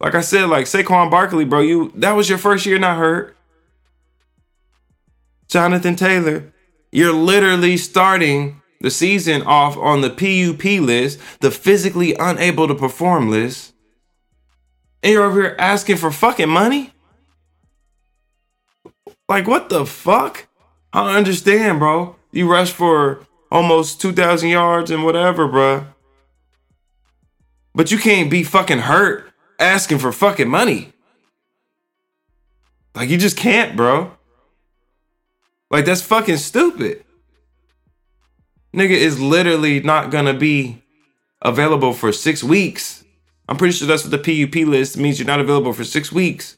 Like I said, like Saquon Barkley, bro, you that was your first year not hurt. Jonathan Taylor, you're literally starting the season off on the PUP list, the physically unable to perform list. And you're over here asking for fucking money? Like what the fuck? I don't understand, bro. You rushed for almost 2,000 yards and whatever, bruh. But you can't be fucking hurt asking for fucking money. Like, you just can't, bro. Like, that's fucking stupid. Nigga is literally not gonna be available for six weeks. I'm pretty sure that's what the PUP list means. You're not available for six weeks.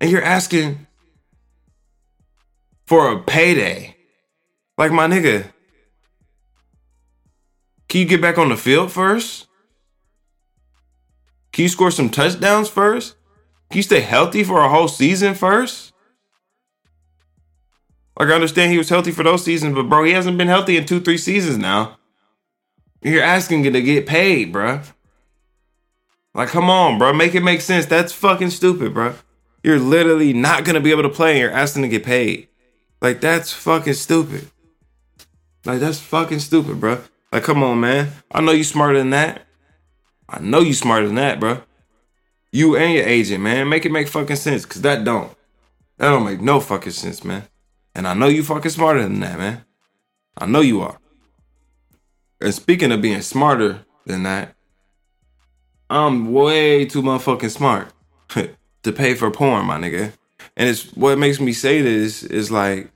And you're asking for a payday. Like my nigga, can you get back on the field first? Can you score some touchdowns first? Can you stay healthy for a whole season first? Like I understand he was healthy for those seasons, but bro, he hasn't been healthy in two, three seasons now. You're asking to get paid, bro. Like, come on, bro. Make it make sense. That's fucking stupid, bro. You're literally not gonna be able to play and you're asking to get paid. Like, that's fucking stupid. Like that's fucking stupid, bro. Like, come on, man. I know you smarter than that. I know you smarter than that, bro. You and your agent, man. Make it make fucking sense, cause that don't. That don't make no fucking sense, man. And I know you fucking smarter than that, man. I know you are. And speaking of being smarter than that, I'm way too motherfucking smart (laughs) to pay for porn, my nigga. And it's what makes me say this is like,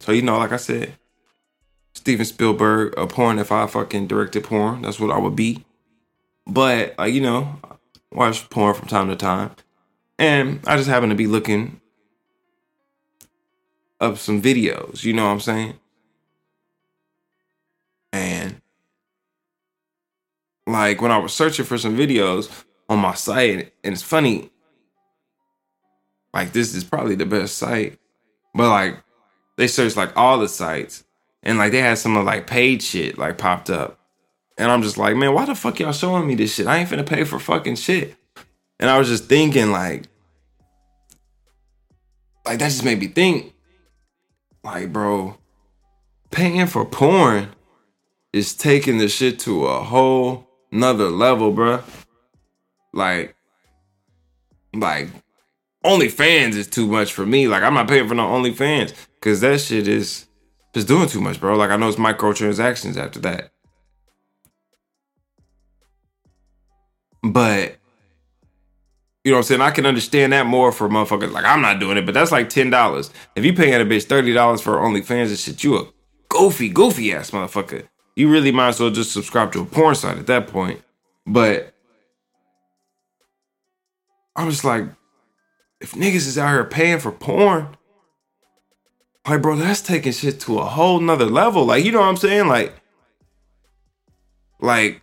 so you know, like I said, Steven Spielberg, a porn if I fucking directed porn. That's what I would be. But like, you know, watch porn from time to time. And I just happen to be looking up some videos, you know what I'm saying? And like when I was searching for some videos on my site, and it's funny, like this is probably the best site, but like they searched like all the sites and like they had some of like paid shit like popped up. And I'm just like, man, why the fuck y'all showing me this shit? I ain't finna pay for fucking shit. And I was just thinking like, like that just made me think, like, bro, paying for porn is taking the shit to a whole nother level, bro. Like, like OnlyFans is too much for me. Like, I'm not paying for no OnlyFans because that shit is just doing too much, bro. Like I know it's microtransactions after that. But you know what I'm saying? I can understand that more for motherfuckers. Like I'm not doing it, but that's like ten dollars. If you paying a bitch thirty dollars for OnlyFans and shit, you a goofy, goofy ass motherfucker. You really might as well just subscribe to a porn site at that point. But I'm just like, if niggas is out here paying for porn, like, bro, that's taking shit to a whole nother level. Like, you know what I'm saying? Like, like,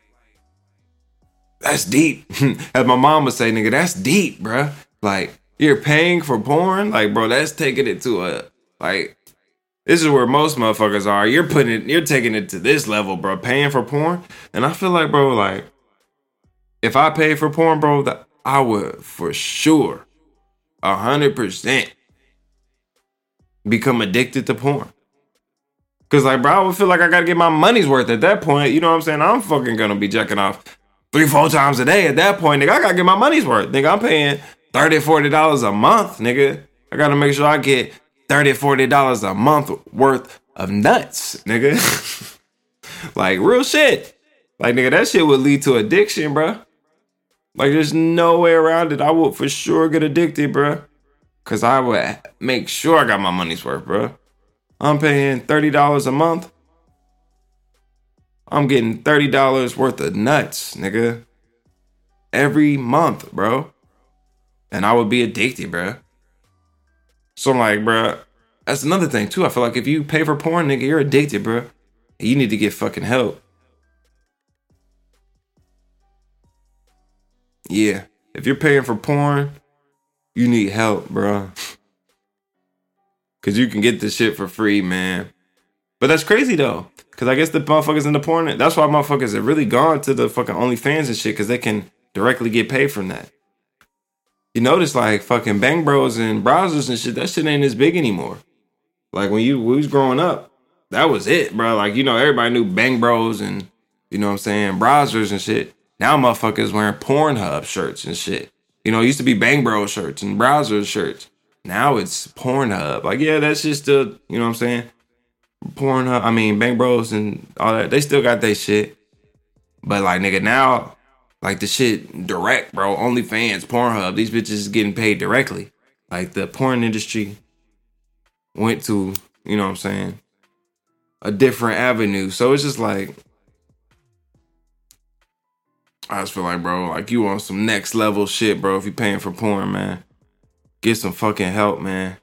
that's deep. (laughs) As my mom would say, nigga, that's deep, bro. Like, you're paying for porn? Like, bro, that's taking it to a, like, This is where most motherfuckers are. You're putting it, you're taking it to this level, bro. Paying for porn, and I feel like, bro, like if I paid for porn, bro, that I would for sure, a hundred percent, become addicted to porn. Cause like, bro, I would feel like I gotta get my money's worth at that point. You know what I'm saying? I'm fucking gonna be jacking off three, four times a day at that point, nigga. I gotta get my money's worth. Nigga, I'm paying 30 $40 a month, nigga. I gotta make sure I get 30 $40 a month worth of nuts, nigga. (laughs) like real shit. Like, nigga, that shit would lead to addiction, bro. Like, there's no way around it. I would for sure get addicted, bro. Cause I would make sure I got my money's worth, bro. I'm paying $30 a month. I'm getting $30 worth of nuts, nigga. Every month, bro. And I would be addicted, bro. So I'm like, bro, that's another thing too. I feel like if you pay for porn, nigga, you're addicted, bro. You need to get fucking help. Yeah. If you're paying for porn, you need help, bro. Cause you can get this shit for free, man. But that's crazy though. Cause I guess the motherfuckers in the porn, that's why motherfuckers have really gone to the fucking OnlyFans and shit, cause they can directly get paid from that. You notice like fucking Bang Bros and Brazzers and shit, that shit ain't as big anymore. Like when you was growing up, that was it, bro. Like, you know, everybody knew Bang Bros and you know what I'm saying, Brazzers and shit. Now motherfuckers wearing Pornhub shirts and shit. You know, it used to be Bang Bros shirts and browser shirts. Now it's Pornhub. Like, yeah, that's just the, you know what I'm saying? Pornhub, I mean, Bang Bros and all that. They still got their shit. But like, nigga, now, like the shit direct, bro. OnlyFans, Pornhub, these bitches is getting paid directly. Like the porn industry went to, you know what I'm saying, a different avenue. So it's just like, I just feel like, bro, like you on some next level shit, bro. If you're paying for porn, man, get some fucking help, man.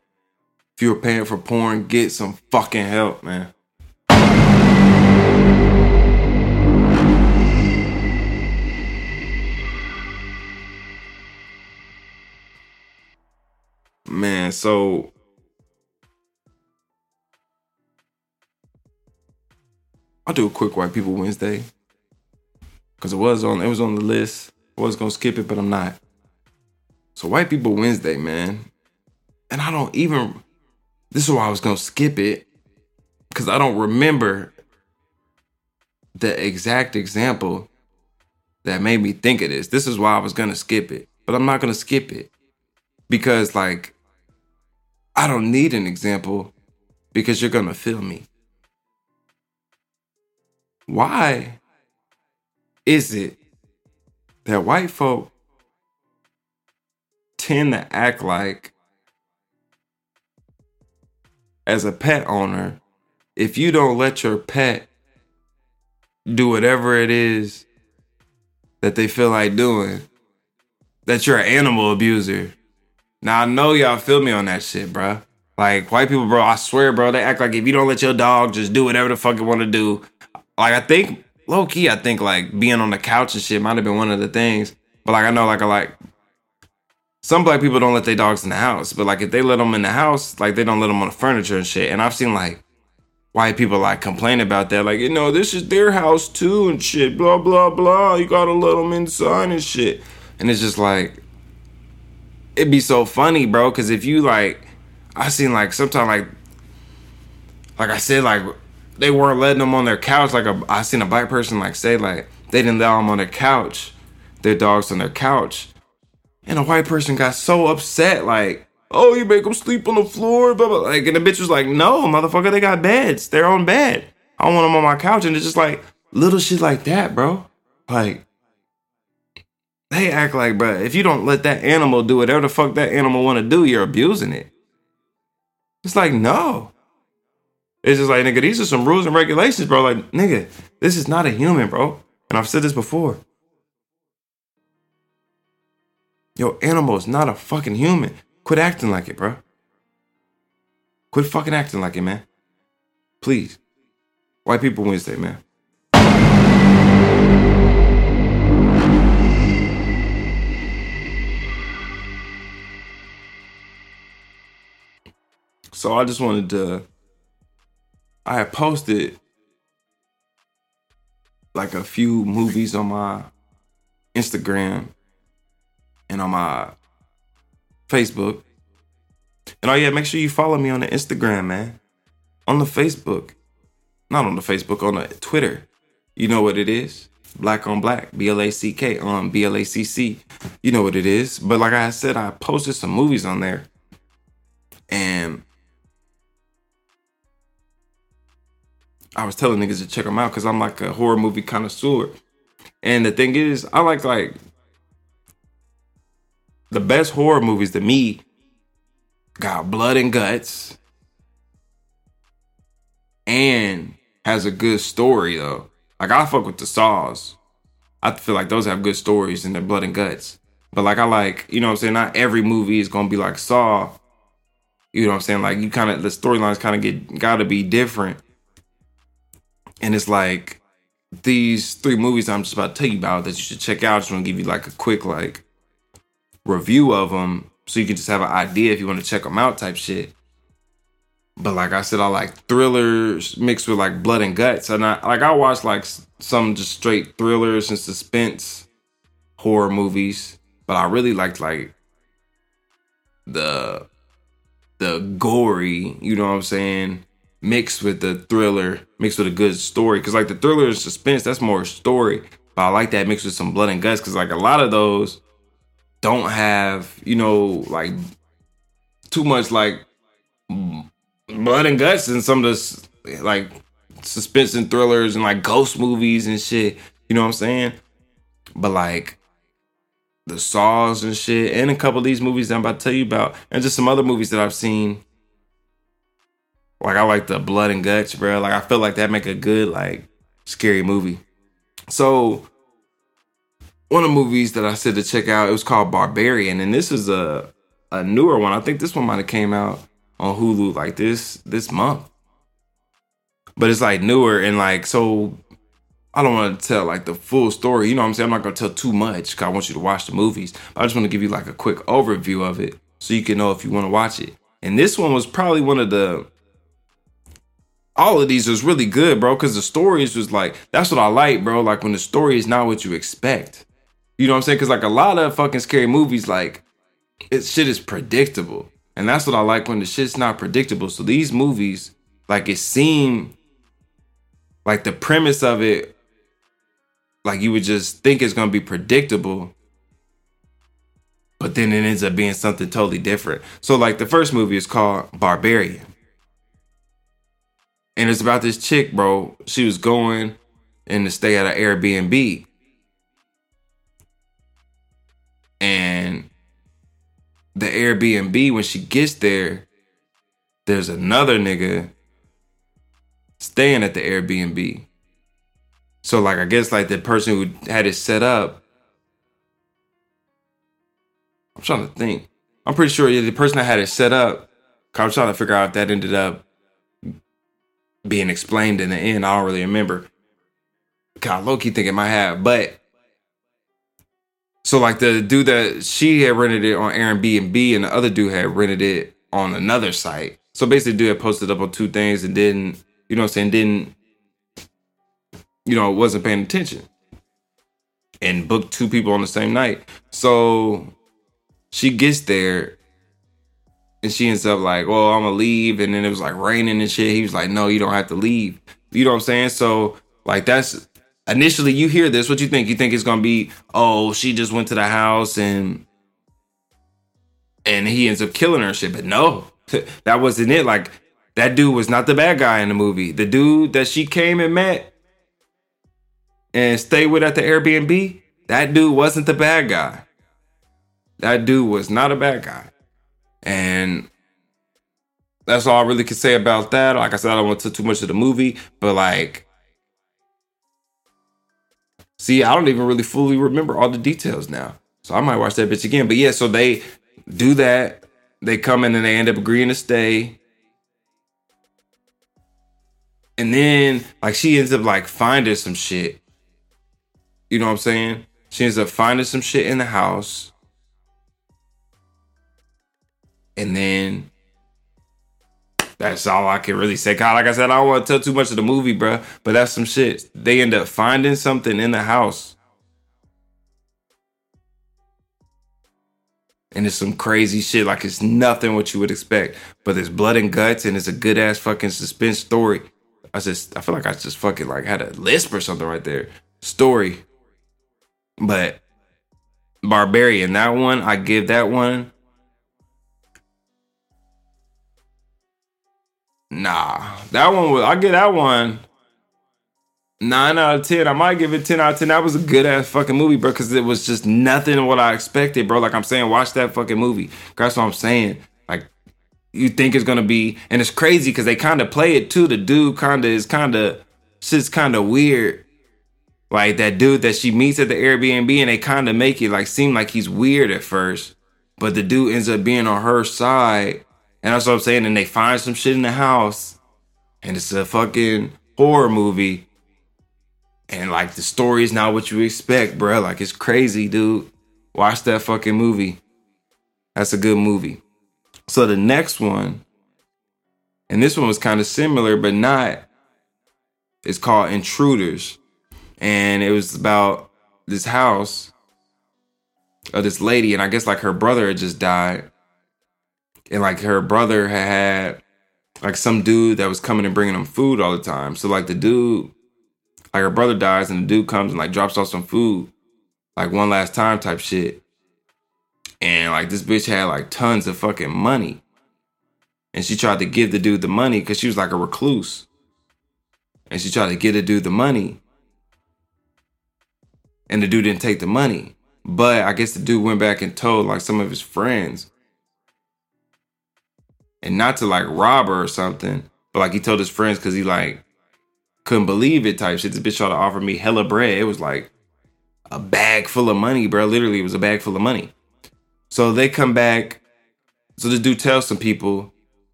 If you're paying for porn, get some fucking help, man. Man, so I'll do a quick white people Wednesday. Cause it was on it was on the list. I was gonna skip it, but I'm not. So white people Wednesday, man. And I don't even this is why I was gonna skip it. Cause I don't remember the exact example that made me think of this. This is why I was gonna skip it. But I'm not gonna skip it. Because like I don't need an example because you're gonna feel me. Why is it that white folk tend to act like as a pet owner, if you don't let your pet do whatever it is that they feel like doing, that you're an animal abuser. Now I know y'all feel me on that shit, bro. Like white people, bro. I swear, bro. They act like if you don't let your dog just do whatever the fuck it want to do. Like I think low key, I think like being on the couch and shit might have been one of the things. But like I know, like I like some black people don't let their dogs in the house, but like if they let them in the house, like they don't let them on the furniture and shit. And I've seen like white people like complain about that, like you know this is their house too and shit, blah blah blah. You gotta let them inside and shit. And it's just like it'd be so funny, bro. Because if you like, I seen like sometimes like like I said like they weren't letting them on their couch. Like a, I seen a black person like say like they didn't allow them on their couch, their dogs on their couch, and a white person got so upset like, oh you make them sleep on the floor, blah blah. Like and the bitch was like, no motherfucker, they got beds, their own bed. I want them on my couch, and it's just like little shit like that, bro. Like they act like, bro, if you don't let that animal do whatever the fuck that animal want to do, you're abusing it. It's like no. It's just like, nigga, these are some rules and regulations, bro. Like, nigga, this is not a human, bro. And I've said this before. Yo, animal is not a fucking human. Quit acting like it, bro. Quit fucking acting like it, man. Please. White People Wednesday, man. So I just wanted to I had posted like a few movies on my Instagram and on my Facebook. And oh yeah, make sure you follow me on the Instagram, man. On the Facebook. Not on the Facebook, on the Twitter. You know what it is? Black on black. B L A C K on B L A C C. You know what it is. But like I said, I posted some movies on there. And I was telling niggas to check them out because I'm like a horror movie connoisseur. And the thing is, I like like the best horror movies to me got blood and guts and has a good story though. Like I fuck with the saws. I feel like those have good stories and their blood and guts. But like I like, you know what I'm saying? Not every movie is gonna be like Saw. You know what I'm saying? Like you kind of the storylines kind of get gotta be different. And it's like these three movies I'm just about to tell you about that you should check out. I just want to give you like a quick like review of them so you can just have an idea if you want to check them out type shit. But like I said, I like thrillers mixed with like blood and guts. And I like I watch like some just straight thrillers and suspense horror movies. But I really liked like the the gory, you know what I'm saying, mixed with the thriller, mixed with a good story. Cause like the thriller and suspense, that's more story. But I like that mixed with some blood and guts. Cause like a lot of those don't have, you know, like too much like blood and guts and some of this like suspense and thrillers and like ghost movies and shit. You know what I'm saying? But like the saws and shit, and a couple of these movies that I'm about to tell you about, and just some other movies that I've seen. Like I like the blood and guts, bro. Like I feel like that make a good like scary movie. So one of the movies that I said to check out, it was called Barbarian, and this is a a newer one. I think this one might have came out on Hulu like this this month. But it's like newer and like so I don't want to tell like the full story. You know what I'm saying? I'm not gonna tell too much because I want you to watch the movies. I just want to give you like a quick overview of it so you can know if you want to watch it. And this one was probably one of the all of these was really good, bro, because the stories was like that's what I like, bro. Like when the story is not what you expect. You know what I'm saying? Because like a lot of fucking scary movies, like it shit is predictable. And that's what I like when the shit's not predictable. So these movies, like it seemed like the premise of it, like you would just think it's gonna be predictable. But then it ends up being something totally different. So like the first movie is called Barbarian. And it's about this chick, bro. She was going in to stay at an Airbnb. And the Airbnb, when she gets there, there's another nigga staying at the Airbnb. So, like, I guess like the person who had it set up. I'm trying to think. I'm pretty sure the person that had it set up. I'm trying to figure out if that ended up being explained in the end. I don't really remember. God, low key think it might have, but so like the dude that she had rented it on Airbnb and the other dude had rented it on another site. So basically, dude had posted up on two things and didn't, you know what I'm saying, didn't, you know, wasn't paying attention and booked two people on the same night. So she gets there and she ends up like, oh, well, I'm gonna leave. And then it was like raining and shit. He was like, no, you don't have to leave. You know what I'm saying? So like that's initially you hear this, what you think? You think it's gonna be, oh, she just went to the house and and he ends up killing her and shit. But no, (laughs) that wasn't it. Like that dude was not the bad guy in the movie. The dude that she came and met and stayed with at the Airbnb, that dude wasn't the bad guy. That dude was not a bad guy. And that's all I really can say about that. Like I said, I don't want to too much of the movie, but like, see, I don't even really fully remember all the details now. So I might watch that bitch again. But yeah, so they do that. They come in and they end up agreeing to stay. And then, like, she ends up like finding some shit. You know what I'm saying? She ends up finding some shit in the house. And then That's all I can really say. God, like I said, I don't want to tell too much of the movie, bro. But that's some shit. They end up finding something in the house. And it's some crazy shit. Like it's nothing what you would expect. But there's blood and guts, and it's a good ass fucking suspense story. I just I feel like I just fucking like had a lisp or something right there. Story. But Barbarian, that one, I give that one. Nah, that one was I get that one nine out of ten. I might give it ten out of ten. That was a good ass fucking movie, bro, because it was just nothing what I expected, bro. Like I'm saying, watch that fucking movie. That's what I'm saying. Like you think it's gonna be, and it's crazy because they kind of play it too. The dude kind of is kind of shit's kind of weird. Like that dude that she meets at the Airbnb, and they kind of make it like seem like he's weird at first, but the dude ends up being on her side, and that's what I'm saying. And they find some shit in the house, and it's a fucking horror movie, and like the story is not what you expect, bro. Like it's crazy, dude. Watch that fucking movie. That's a good movie. So the next one, and this one was kind of similar, but not. It's called Intruders and it was about this house of this lady, and I guess like her brother had just died, and like her brother had had like some dude that was coming and bringing them food all the time. So like the dude, like her brother dies, and the dude comes and like drops off some food, like one last time type shit, and like this bitch had like tons of fucking money, and she tried to give the dude the money because she was like a recluse, and she tried to give the dude the money and the dude didn't take the money. But I guess the dude went back and told like some of his friends. And not to like rob her or something, but like he told his friends because he like couldn't believe it type shit. This bitch tried to offer me hella bread. It was like a bag full of money, bro. Literally, it was a bag full of money. So they come back. So this dude tells some people,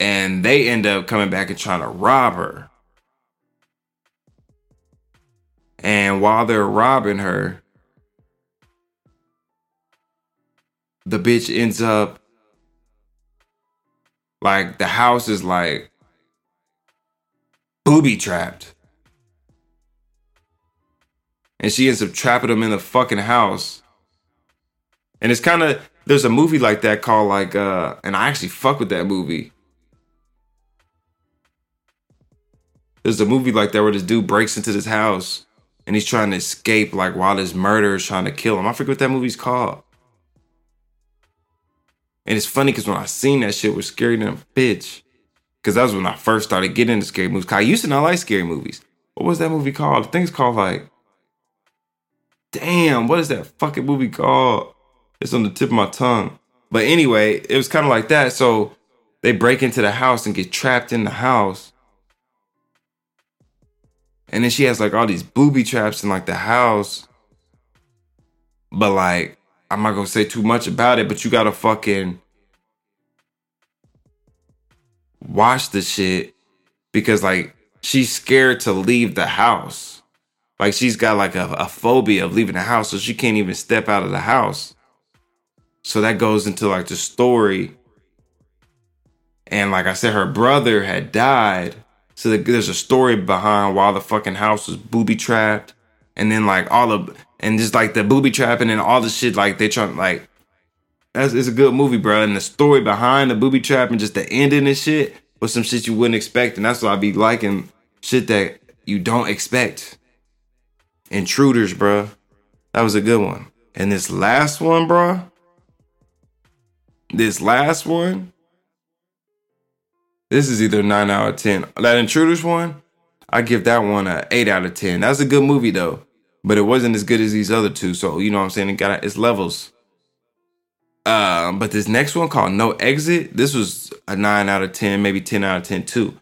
and they end up coming back and trying to rob her. And while they're robbing her, the bitch ends up like the house is like booby trapped. And she ends up trapping them in the fucking house. And it's kind of there's a movie like that called like uh and I actually fuck with that movie. There's a movie like that where this dude breaks into this house and he's trying to escape like while this murderer is trying to kill him. I forget what that movie's called. And it's funny because when I seen that shit was scary than a bitch. Cause that was when I first started getting into scary movies. Cause I used to not like scary movies. What was that movie called? I think it's called like Damn, what is that fucking movie called? It's on the tip of my tongue. But anyway, it was kind of like that. So they break into the house and get trapped in the house. And then she has like all these booby traps in like the house. But like, I'm not gonna say too much about it, but you gotta fucking watch the shit because like she's scared to leave the house. Like she's got like a, a phobia of leaving the house, so she can't even step out of the house. So that goes into like the story. And like I said, her brother had died. So there's a story behind why the fucking house was booby trapped. And then like all of and just like the booby trapping and all the shit like they trying like that's it's a good movie, bro. And the story behind the booby trap and just the ending and shit was some shit you wouldn't expect. And that's why I be liking shit that you don't expect. Intruders, bro. That was a good one. And this last one, bro. This last one. This is either 9 out of 10. That Intruders one, I give that one a 8 out of 10. That's a good movie though. But it wasn't as good as these other two. So, you know what I'm saying? It got its levels. Um, but this next one called No Exit, this was a 9 out of 10, maybe 10 out of 10 too.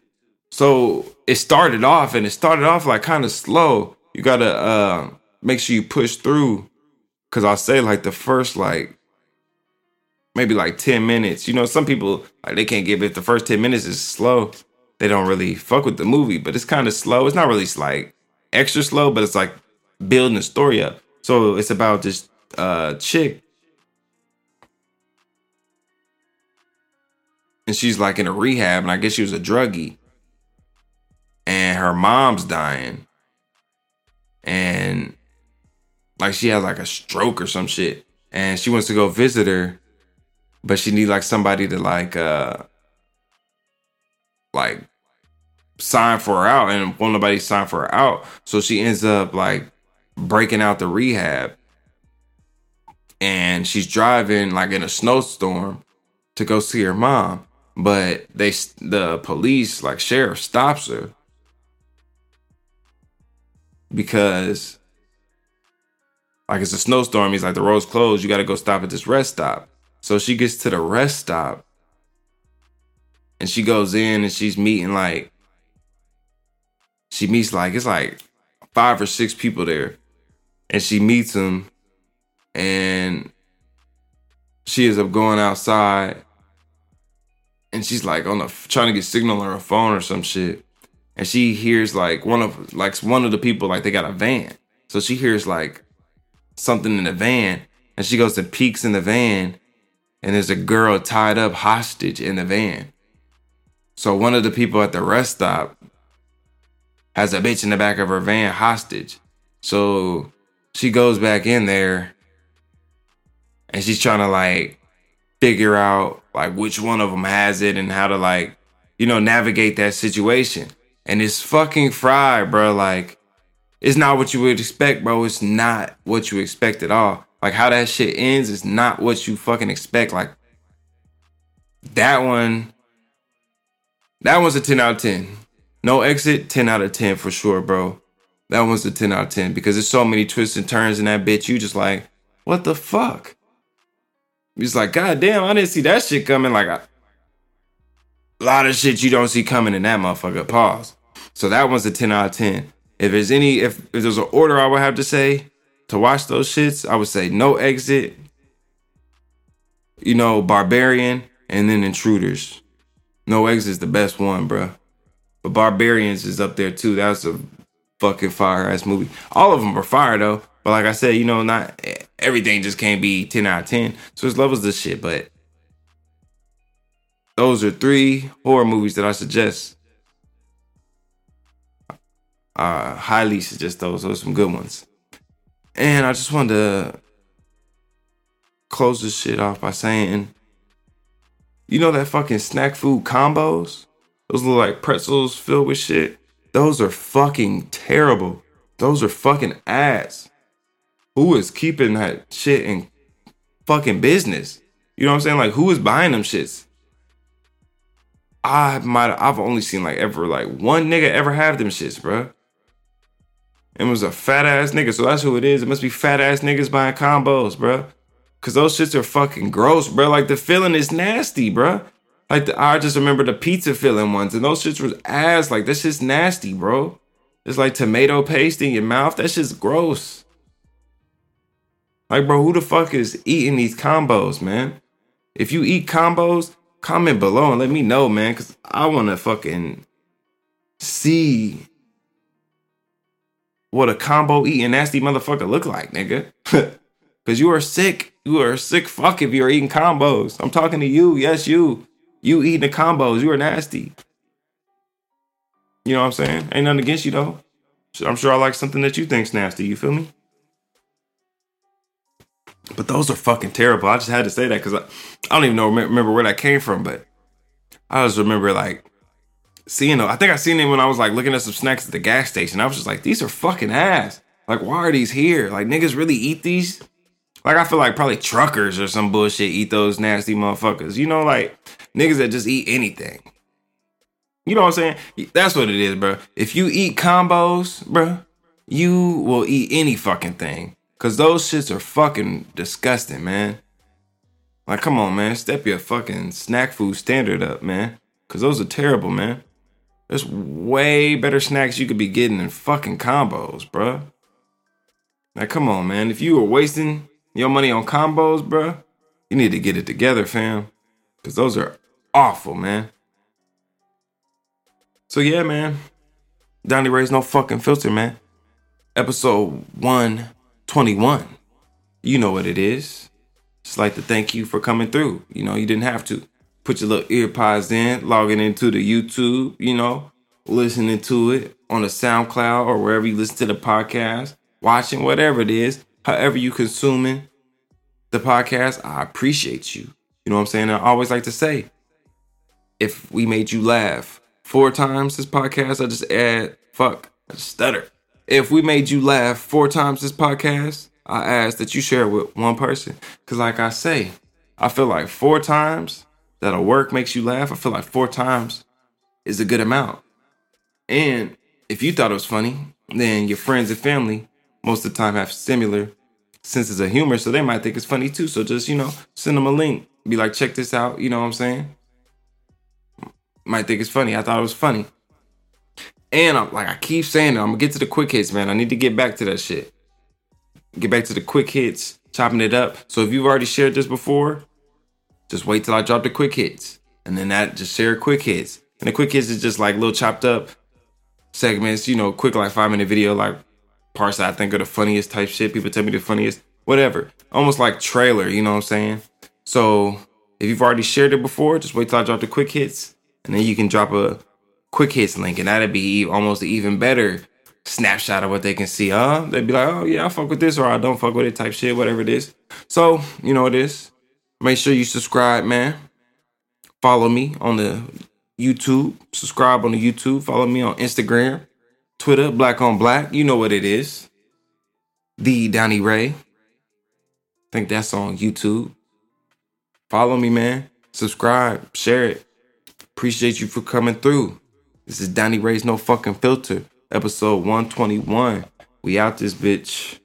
So it started off and it started off like kind of slow. You gotta uh make sure you push through. Cause I'll say like the first like maybe like 10 minutes. You know, some people like they can't give it the first 10 minutes is slow. They don't really fuck with the movie, but it's kind of slow. It's not really like extra slow, but it's like building the story up. So it's about this uh chick. And she's like in a rehab, and I guess she was a druggie, and her mom's dying, and like she had like a stroke or some shit, and she wants to go visit her, but she need like somebody to like uh like sign for her out, and won't nobody sign for her out, so she ends up like breaking out the rehab, and she's driving like in a snowstorm to go see her mom, but they the police like sheriff stops her because like it's a snowstorm. He's like the road's closed. You got to go stop at this rest stop. So she gets to the rest stop and she goes in and she's meeting like she meets like it's like five or six people there and she meets him and she ends up going outside and she's like on the trying to get signal on her phone or some shit and she hears like one of like one of the people like they got a van. So she hears like something in the van and she goes and peeks in the van and there's a girl tied up hostage in the van. So one of the people at the rest stop has a bitch in the back of her van hostage. So she goes back in there and she's trying to like figure out like which one of them has it and how to like you know navigate that situation. And it's fucking fried bro. Like it's not what you would expect bro. It's not what you expect at all. Like how that shit ends is not what you fucking expect. Like that one that one's a 10 out of 10 no exit 10 out of 10 for sure bro that one's a 10 out of 10 because there's so many twists and turns in that bitch you just like what the fuck He's like, God damn, I didn't see that shit coming. Like, a lot of shit you don't see coming in that motherfucker. Pause. So that one's a 10 out of 10. If there's any, if, if there's an order I would have to say to watch those shits, I would say No Exit, you know, Barbarian, and then Intruders. No Exit is the best one, bro. But Barbarians is up there too. That's a fucking fire ass movie. All of them are fire though. But like I said, you know, not everything just can't be 10 out of 10. So there's levels of shit, but those are three horror movies that I suggest. I highly suggest those. Those are some good ones. And I just wanted to close this shit off by saying, you know that fucking snack food combos? Those look like pretzels filled with shit. Those are fucking terrible. Those are fucking ass who is keeping that shit in fucking business? You know what I'm saying? Like who is buying them shits? I might I've only seen like ever like one nigga ever have them shits, bro. It was a fat ass nigga, so that's who it is. It must be fat ass niggas buying combos, bro. Cause those shits are fucking gross, bro. Like the filling is nasty, bro. Like the, I just remember the pizza filling ones, and those shits was ass. Like this shit's nasty, bro. It's like tomato paste in your mouth. That shit's gross. Like, bro, who the fuck is eating these combos, man? If you eat combos, comment below and let me know, man, because I want to fucking see what a combo eating nasty motherfucker look like, nigga. (laughs) Because you are sick. You are sick fuck if you're eating combos. I'm talking to you. Yes, you. You eating the combos. You are nasty. You know what I'm saying? Ain't nothing against you, though. I'm sure I like something that you think's nasty. You feel me? But those are fucking terrible. I just had to say that because I, I don't even know remember where that came from, but I just remember like seeing them. I think I seen them when I was like looking at some snacks at the gas station. I was just like, these are fucking ass. Like, why are these here? Like, niggas really eat these? Like, I feel like probably truckers or some bullshit eat those nasty motherfuckers. You know, like niggas that just eat anything. You know what I'm saying? That's what it is, bro. If you eat combos, bro, you will eat any fucking thing. Cause those shits are fucking disgusting, man. Like, come on, man. Step your fucking snack food standard up, man. Cause those are terrible, man. There's way better snacks you could be getting in fucking combos, bro. Now, come on, man. If you were wasting your money on combos, bro, you need to get it together, fam. Cause those are awful, man. So yeah, man. Donnie Ray's no fucking filter, man. Episode 121. You know what it is. Just like to thank you for coming through. You know, you didn't have to. put your little ear pods in, logging into the YouTube, you know, listening to it on the SoundCloud or wherever you listen to the podcast, watching whatever it is, however you consuming the podcast, I appreciate you. You know what I'm saying? I always like to say, if we made you laugh four times this podcast, I just add fuck, I just stutter. If we made you laugh four times this podcast, I ask that you share it with one person. Cause like I say, I feel like four times that a work makes you laugh, I feel like four times is a good amount. And if you thought it was funny, then your friends and family most of the time have similar senses of humor, so they might think it's funny too. So just, you know, send them a link. Be like, check this out, you know what I'm saying? Might think it's funny. I thought it was funny. And I'm like I keep saying it, I'm gonna get to the quick hits, man. I need to get back to that shit. Get back to the quick hits, chopping it up. So if you've already shared this before, just wait till I drop the quick hits. And then that just share quick hits. And the quick hits is just like little chopped up segments, you know, quick like five minute video, like parts that I think are the funniest type shit. People tell me the funniest, whatever. Almost like trailer, you know what I'm saying? So if you've already shared it before, just wait till I drop the quick hits. And then you can drop a quick hits link, and that'd be almost even better snapshot of what they can see. Huh? They'd be like, oh yeah, I fuck with this, or I don't fuck with it, type shit, whatever it is. So you know what it is. Make sure you subscribe, man. Follow me on the YouTube. Subscribe on the YouTube. Follow me on Instagram, Twitter, Black on Black. You know what it is. The Donnie Ray. think that's on YouTube. Follow me, man. Subscribe, share it. Appreciate you for coming through. This is Donnie Ray's No Fucking Filter, episode 121. We out this bitch.